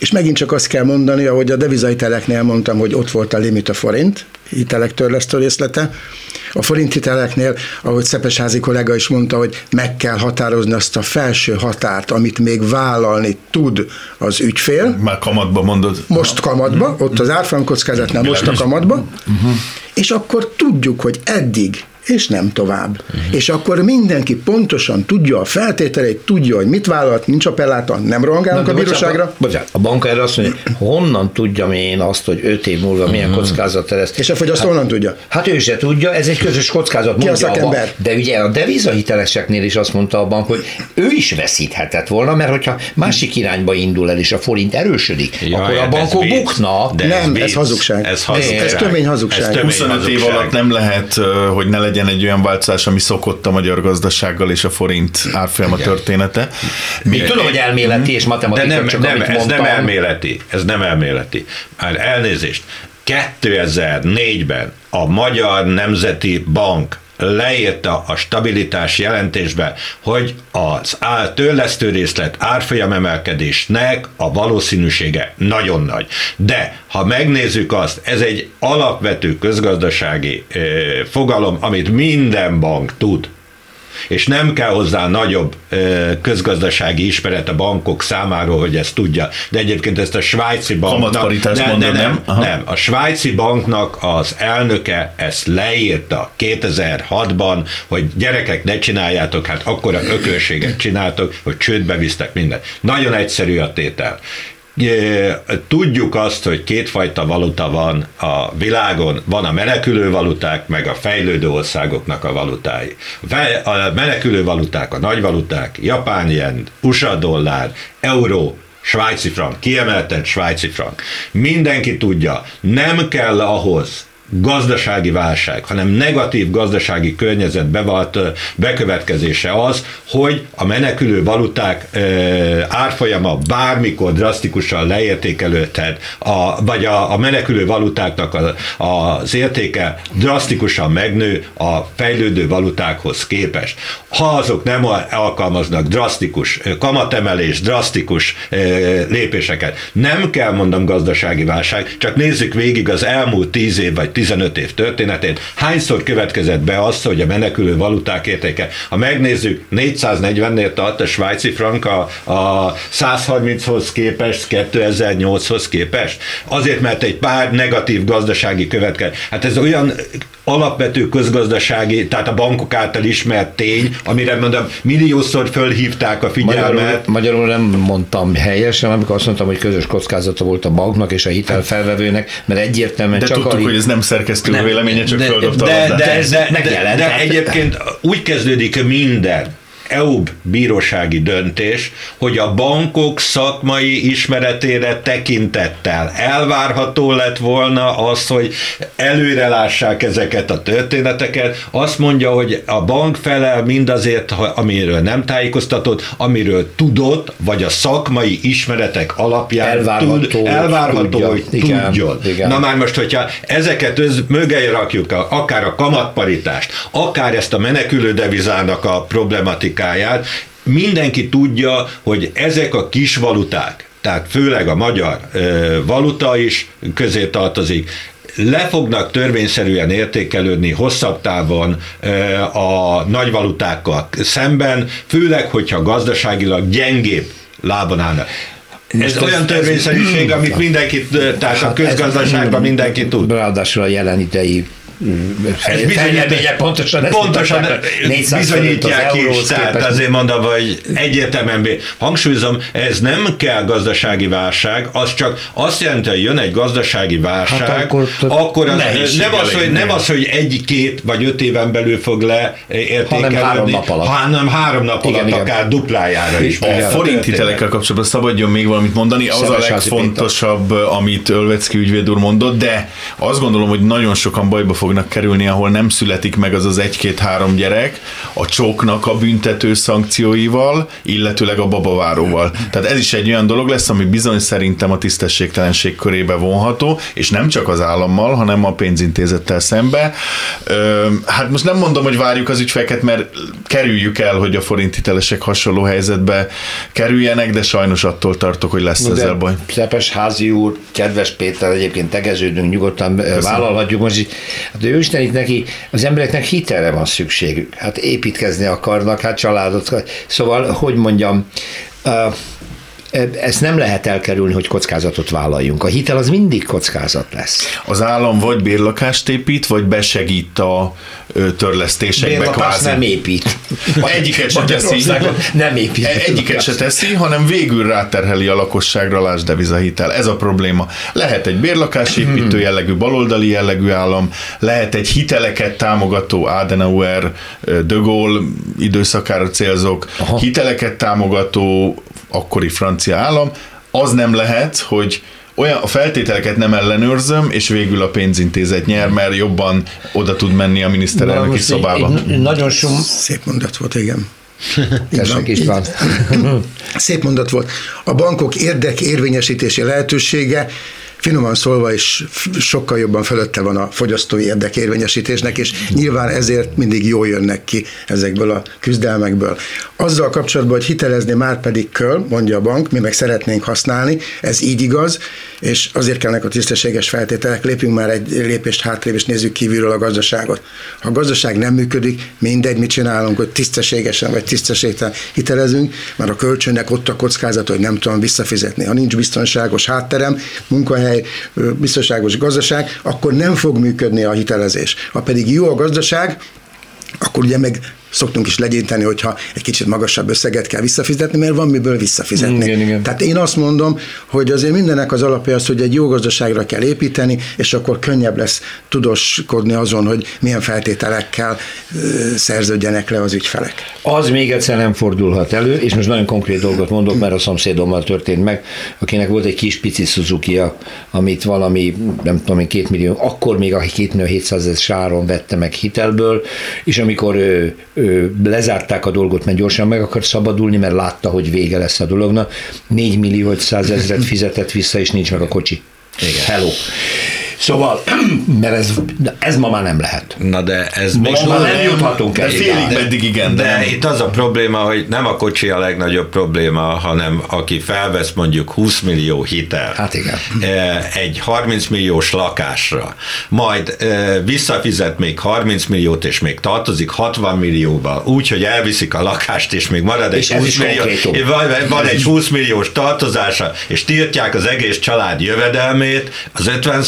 Speaker 5: és megint csak azt kell mondani, ahogy a devizahiteleknél mondtam, hogy ott volt a limit a forint, hitelek törlesztő részlete. A forint hiteleknél, ahogy Szepesházi kollega is mondta, hogy meg kell határozni azt a felső határt, amit még vállalni tud az ügyfél.
Speaker 4: Már kamatba mondod.
Speaker 5: Most kamatba, ott az árfolyam kockázatnál most a kamatba, uh-huh. és akkor tudjuk, hogy eddig és nem tovább. Uh-huh. És akkor mindenki pontosan tudja a feltételeit, tudja, hogy mit vállalt, nincs appelláta, nem rohangálunk a bíróságra.
Speaker 2: Bocsánat, bocsánat, a bank erre azt mondja, honnan tudjam én azt, hogy öt év múlva uh-huh. milyen kockázat lesz.
Speaker 5: És a fogyasztó hát, honnan tudja?
Speaker 2: Hát ő se tudja, ez egy közös kockázat.
Speaker 5: Ki a szakember? A
Speaker 2: de ugye a devizahiteleseknél is azt mondta a bank, hogy ő is veszíthetett volna, mert hogyha másik irányba indul el, és a forint erősödik, ja, akkor a bankok bukna.
Speaker 5: De nem, ez, ez hazugság. Ez, hazugság. ez tömény hazugság. Ez tömény
Speaker 4: 25
Speaker 5: hazugság.
Speaker 4: év alatt nem lehet, hogy ne legyen legyen egy olyan változás, ami szokott a magyar gazdasággal és a forint árfolyama története.
Speaker 2: Még tudom, hogy elméleti és matematikai,
Speaker 3: De nem,
Speaker 2: csak
Speaker 3: nem,
Speaker 2: amit
Speaker 3: ez
Speaker 2: mondtam.
Speaker 3: nem elméleti, ez nem elméleti. Már elnézést, 2004-ben a Magyar Nemzeti Bank leírta a stabilitás jelentésbe, hogy az törlesztő részlet árfolyam emelkedésnek a valószínűsége nagyon nagy. De ha megnézzük azt, ez egy alapvető közgazdasági fogalom, amit minden bank tud, és nem kell hozzá nagyobb közgazdasági ismeret a bankok számára, hogy ezt tudja. De egyébként ezt a svájci banknak...
Speaker 4: Ne, mondom,
Speaker 3: nem, nem, nem. A svájci banknak az elnöke ezt leírta 2006-ban, hogy gyerekek ne csináljátok, hát akkora ökölséget csináltok, hogy csődbe visztek mindent. Nagyon egyszerű a tétel tudjuk azt, hogy kétfajta valuta van a világon, van a menekülő valuták, meg a fejlődő országoknak a valutái. A menekülő valuták, a nagy valuták, japán yen, USA dollár, euró, svájci frank, kiemelten svájci frank. Mindenki tudja, nem kell ahhoz, gazdasági válság, hanem negatív gazdasági környezet bevalt bekövetkezése az, hogy a menekülő valuták árfolyama bármikor drasztikusan leértékelődhet, a, vagy a, a menekülő valutáknak a, az értéke drasztikusan megnő a fejlődő valutákhoz képest. Ha azok nem alkalmaznak drasztikus kamatemelés, drasztikus lépéseket, nem kell mondom gazdasági válság, csak nézzük végig az elmúlt 10 év vagy 15 év történetét, hányszor következett be az, hogy a menekülő valuták értéke. Ha megnézzük, 440-nél tart a svájci frank a, a 130-hoz képest, 2008-hoz képest. Azért, mert egy pár negatív gazdasági következés. Hát ez olyan alapvető közgazdasági, tehát a bankok által ismert tény, amire mondom, milliószor fölhívták a figyelmet.
Speaker 2: Magyarul, magyarul nem mondtam helyesen, amikor azt mondtam, hogy közös kockázata volt a banknak és a hitelfelvevőnek, mert egyértelműen
Speaker 4: de
Speaker 2: csak
Speaker 4: tudtuk,
Speaker 2: a...
Speaker 4: hogy ez nem szerkesztő véleménye, csak
Speaker 3: de,
Speaker 4: földobta
Speaker 3: de, de, de,
Speaker 2: de,
Speaker 3: de, de egyébként úgy kezdődik minden, EUB bírósági döntés, hogy a bankok szakmai ismeretére tekintettel elvárható lett volna az, hogy előrelássák ezeket a történeteket. Azt mondja, hogy a bank felel mindazért, amiről nem tájékoztatott, amiről tudott, vagy a szakmai ismeretek alapján
Speaker 2: elvárható,
Speaker 3: tud, elvárható
Speaker 2: tudja.
Speaker 3: hogy
Speaker 2: igen,
Speaker 3: tudjon.
Speaker 2: Igen.
Speaker 3: Na már most, hogyha ezeket öz, mögé rakjuk, akár a kamatparitást, akár ezt a menekülő devizának a problematikát, politikáját, mindenki tudja, hogy ezek a kis valuták, tehát főleg a magyar valuta is közé tartozik, le fognak törvényszerűen értékelődni hosszabb távon a nagyvalutákkal szemben, főleg, hogyha gazdaságilag gyengébb lábon állnak. ez
Speaker 2: Most
Speaker 3: olyan
Speaker 2: ez-
Speaker 3: törvényszerűség, amit mindenki, tehát a közgazdaságban
Speaker 2: ez-
Speaker 3: mindenki tud.
Speaker 2: Ráadásul a jelen idei
Speaker 3: Ez
Speaker 2: fejlemények pontosan
Speaker 3: pontosan
Speaker 2: mutatják, 400
Speaker 3: bizonyítják is, tehát azért mondom, hogy egyértelműen hangsúlyozom, ez nem kell gazdasági válság, az csak azt jelenti, hogy jön egy gazdasági válság,
Speaker 2: Hát akkor-
Speaker 3: akkor az, nem, az, hogy, nem az, hogy egy-két vagy öt éven belül fog leértékelődni,
Speaker 2: Hanem három nap alatt.
Speaker 3: hanem három nap
Speaker 2: Igen,
Speaker 3: alatt
Speaker 2: igen.
Speaker 3: akár duplájára is.
Speaker 4: A forint hitelekkel kapcsolatban szabadjon még valamit mondani, az a legfontosabb, amit Ölvecki ügyvéd úr mondott, de azt gondolom, hogy nagyon sokan bajba fognak kerülni, ahol nem születik meg az az egy-két-három gyerek a csóknak a büntető szankcióival, illetőleg a babaváróval. Tehát ez is egy olyan dolog lesz, ami bizony szerintem a tisztességtelenség körébe vonható, és nem csak az állammal, hanem a pénzintézettel szembe. Ö, hát most nem mondom, hogy várjuk az ügyfeleket, mert kerüljük el, hogy a forinthitelesek hasonló helyzetbe kerüljenek, de sajnos attól tartok, hogy lesz
Speaker 2: de
Speaker 4: ezzel baj.
Speaker 2: Szepes házi úr, kedves Péter, egyébként tegeződünk, nyugodtan Köszönöm. vállalhatjuk most is. Hát ő Isten itt neki, az embereknek hitelre van szükségük. Hát építkezni akarnak, hát családot. Szóval, hogy mondjam, ezt nem lehet elkerülni, hogy kockázatot vállaljunk. A hitel az mindig kockázat lesz.
Speaker 4: Az állam vagy bérlakást épít, vagy besegít a törlesztésekbe
Speaker 2: Bérlakást
Speaker 4: kvázi.
Speaker 2: nem épít.
Speaker 4: Egyiket se teszi.
Speaker 2: Nem épít.
Speaker 4: Egyiket se teszi, hanem végül ráterheli a lakosságra lásd devizahitel. Ez a probléma. Lehet egy bérlakásépítő jellegű, baloldali jellegű állam, lehet egy hiteleket támogató Adenauer, De Gaulle időszakára célzok,
Speaker 2: Aha.
Speaker 4: hiteleket támogató akkori francia állam, az nem lehet, hogy olyan a feltételeket nem ellenőrzöm, és végül a pénzintézet nyer, mert jobban oda tud menni a miniszterelnöki
Speaker 2: most egy-
Speaker 4: szobába.
Speaker 2: egy Nagyon sok...
Speaker 5: Szép mondat volt, igen.
Speaker 2: Tessék, István.
Speaker 5: Szép mondat volt. A bankok érdek érvényesítési lehetősége finoman szólva is sokkal jobban fölötte van a fogyasztói érdekérvényesítésnek, és nyilván ezért mindig jól jönnek ki ezekből a küzdelmekből. Azzal kapcsolatban, hogy hitelezni már pedig kell, mondja a bank, mi meg szeretnénk használni, ez így igaz, és azért kellnek a tisztességes feltételek, lépjünk már egy lépést hátrébb, és nézzük kívülről a gazdaságot. Ha a gazdaság nem működik, mindegy, mit csinálunk, hogy tisztességesen vagy tisztességtelen hitelezünk, mert a kölcsönnek ott a kockázat, hogy nem tudom visszafizetni. Ha nincs biztonságos hátterem, munkahely, biztonságos gazdaság, akkor nem fog működni a hitelezés. Ha pedig jó a gazdaság, akkor ugye meg szoktunk is legyinteni, hogyha egy kicsit magasabb összeget kell visszafizetni, mert van miből visszafizetni.
Speaker 2: Igen, igen.
Speaker 5: Tehát én azt mondom, hogy azért mindennek az alapja az, hogy egy jó gazdaságra kell építeni, és akkor könnyebb lesz tudoskodni azon, hogy milyen feltételekkel szerződjenek le az ügyfelek.
Speaker 2: Az még egyszer nem fordulhat elő, és most nagyon konkrét dolgot mondok, mert a szomszédommal történt meg, akinek volt egy kis pici suzuki amit valami, nem tudom én, két millió, akkor még a két millió 700 ezer áron vette meg hitelből, és amikor ő, ő, lezárták a dolgot, mert gyorsan meg akart szabadulni, mert látta, hogy vége lesz a dolognak, 4 millió 500 ezeret fizetett vissza, és nincs meg a kocsi. Igen. Hello. Szóval, mert ez, ez ma már nem lehet.
Speaker 3: Na de ez
Speaker 2: Most
Speaker 3: még
Speaker 2: már nem juthatunk
Speaker 4: de
Speaker 2: el.
Speaker 4: félig meddig igen, de,
Speaker 3: De
Speaker 4: nem.
Speaker 3: itt az a probléma, hogy nem a kocsi a legnagyobb probléma, hanem aki felvesz mondjuk 20 millió hitel
Speaker 2: Hát igen.
Speaker 3: eh, egy 30 milliós lakásra, majd eh, visszafizet még 30 milliót, és még tartozik 60 millióba, úgy, hogy elviszik a lakást, és még marad egy
Speaker 2: És ez
Speaker 3: 20
Speaker 2: is
Speaker 3: millió, van, van egy 20 milliós tartozása, és tiltják az egész család jövedelmét, az 50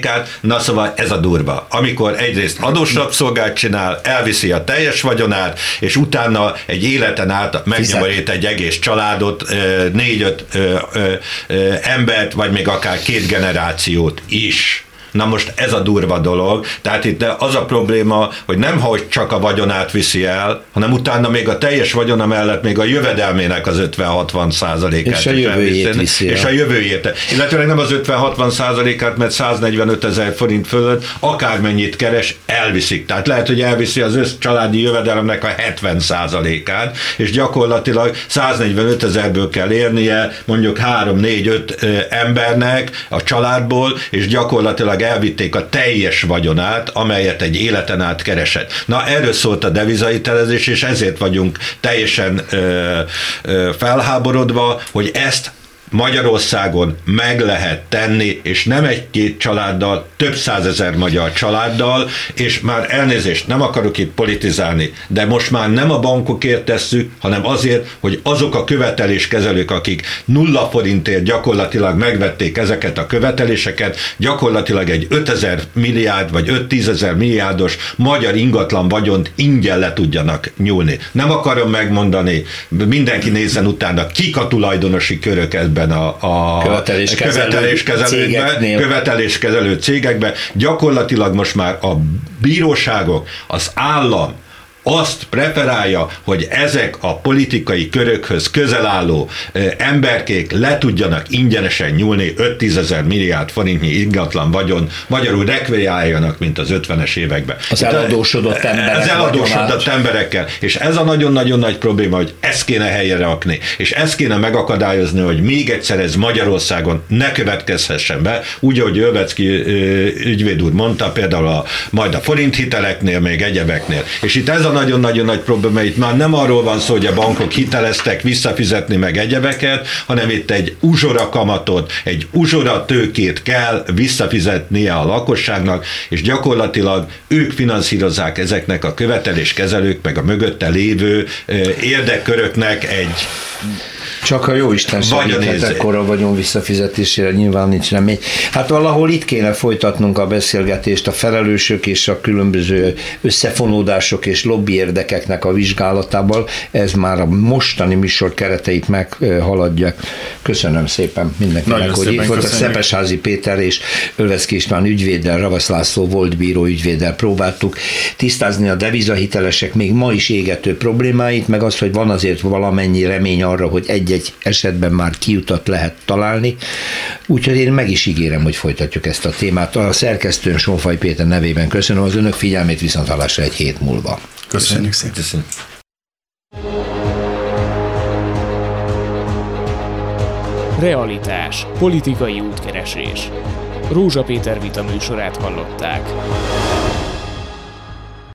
Speaker 3: át na szóval ez a durva. Amikor egyrészt adósrabszolgát csinál, elviszi a teljes vagyonát, és utána egy életen át megnyavarít egy egész családot, négy-öt embert, vagy még akár két generációt is. Na most ez a durva dolog, tehát itt az a probléma, hogy nem hogy csak a vagyonát viszi el, hanem utána még a teljes vagyona mellett még a jövedelmének az 50-60 százalékát.
Speaker 2: És a
Speaker 3: is
Speaker 2: jövőjét viszi el.
Speaker 3: És a jövőjét. Illetve nem az 50-60 százalékát, mert 145 ezer forint fölött akármennyit keres, elviszik. Tehát lehet, hogy elviszi az össz családi jövedelemnek a 70 százalékát, és gyakorlatilag 145 ezerből kell érnie mondjuk 3-4-5 embernek a családból, és gyakorlatilag elvitték a teljes vagyonát, amelyet egy életen át keresett. Na erről szólt a devizahitelezés, és ezért vagyunk teljesen ö, ö, felháborodva, hogy ezt Magyarországon meg lehet tenni, és nem egy-két családdal, több százezer magyar családdal, és már elnézést, nem akarok itt politizálni, de most már nem a bankokért tesszük, hanem azért, hogy azok a követeléskezelők, akik nulla forintért gyakorlatilag megvették ezeket a követeléseket, gyakorlatilag egy 5000 milliárd vagy 5-10 ezer milliárdos magyar ingatlan vagyont ingyen le tudjanak nyúlni. Nem akarom megmondani, mindenki nézzen utána, kik a tulajdonosi körök ebben a, a követeléskezelő, követeléskezelő cégekben. Gyakorlatilag most már a bíróságok, az állam, azt preferálja, hogy ezek a politikai körökhöz közel álló emberkék le tudjanak ingyenesen nyúlni 5-10 ezer milliárd forintnyi ingatlan vagyon, magyarul rekveáljanak, mint az 50-es években.
Speaker 2: Az eladósodott emberek.
Speaker 3: Az eladósodott emberekkel. És ez a nagyon-nagyon nagy probléma, hogy ezt kéne helyre rakni, és ezt kéne megakadályozni, hogy még egyszer ez Magyarországon ne következhessen be, úgy, ahogy Övecki ügyvéd úr mondta, például a, majd a forinthiteleknél, még egyebeknél. És itt ez a nagyon-nagyon nagy probléma, itt már nem arról van szó, hogy a bankok hiteleztek visszafizetni meg egyebeket, hanem itt egy uzsora kamatot, egy uzsora tőkét kell visszafizetnie a lakosságnak, és gyakorlatilag ők finanszírozzák ezeknek a követeléskezelők, meg a mögötte lévő érdekköröknek egy
Speaker 2: csak a jó Isten segíthet ekkora a vagyon visszafizetésére, nyilván nincs remény. Hát valahol itt kéne folytatnunk a beszélgetést a felelősök és a különböző összefonódások és lobby érdekeknek a vizsgálatával. Ez már a mostani műsor kereteit meghaladja. Köszönöm szépen mindenkinek, Nagyon hogy itt volt. A Szepesházi Péter és Ölveszki István ügyvéddel, Ravasz László volt bíró ügyvéddel próbáltuk tisztázni a devizahitelesek még ma is égető problémáit, meg az, hogy van azért valamennyi remény arra, hogy egy egy-egy esetben már kiutat lehet találni, úgyhogy én meg is ígérem, hogy folytatjuk ezt a témát. A szerkesztőn Sonfaj Péter nevében köszönöm az önök figyelmét, viszont hallásra egy hét múlva.
Speaker 4: Köszönjük szépen. Köszönjük.
Speaker 1: Realitás. Politikai útkeresés. Rózsa Péter vita műsorát hallották.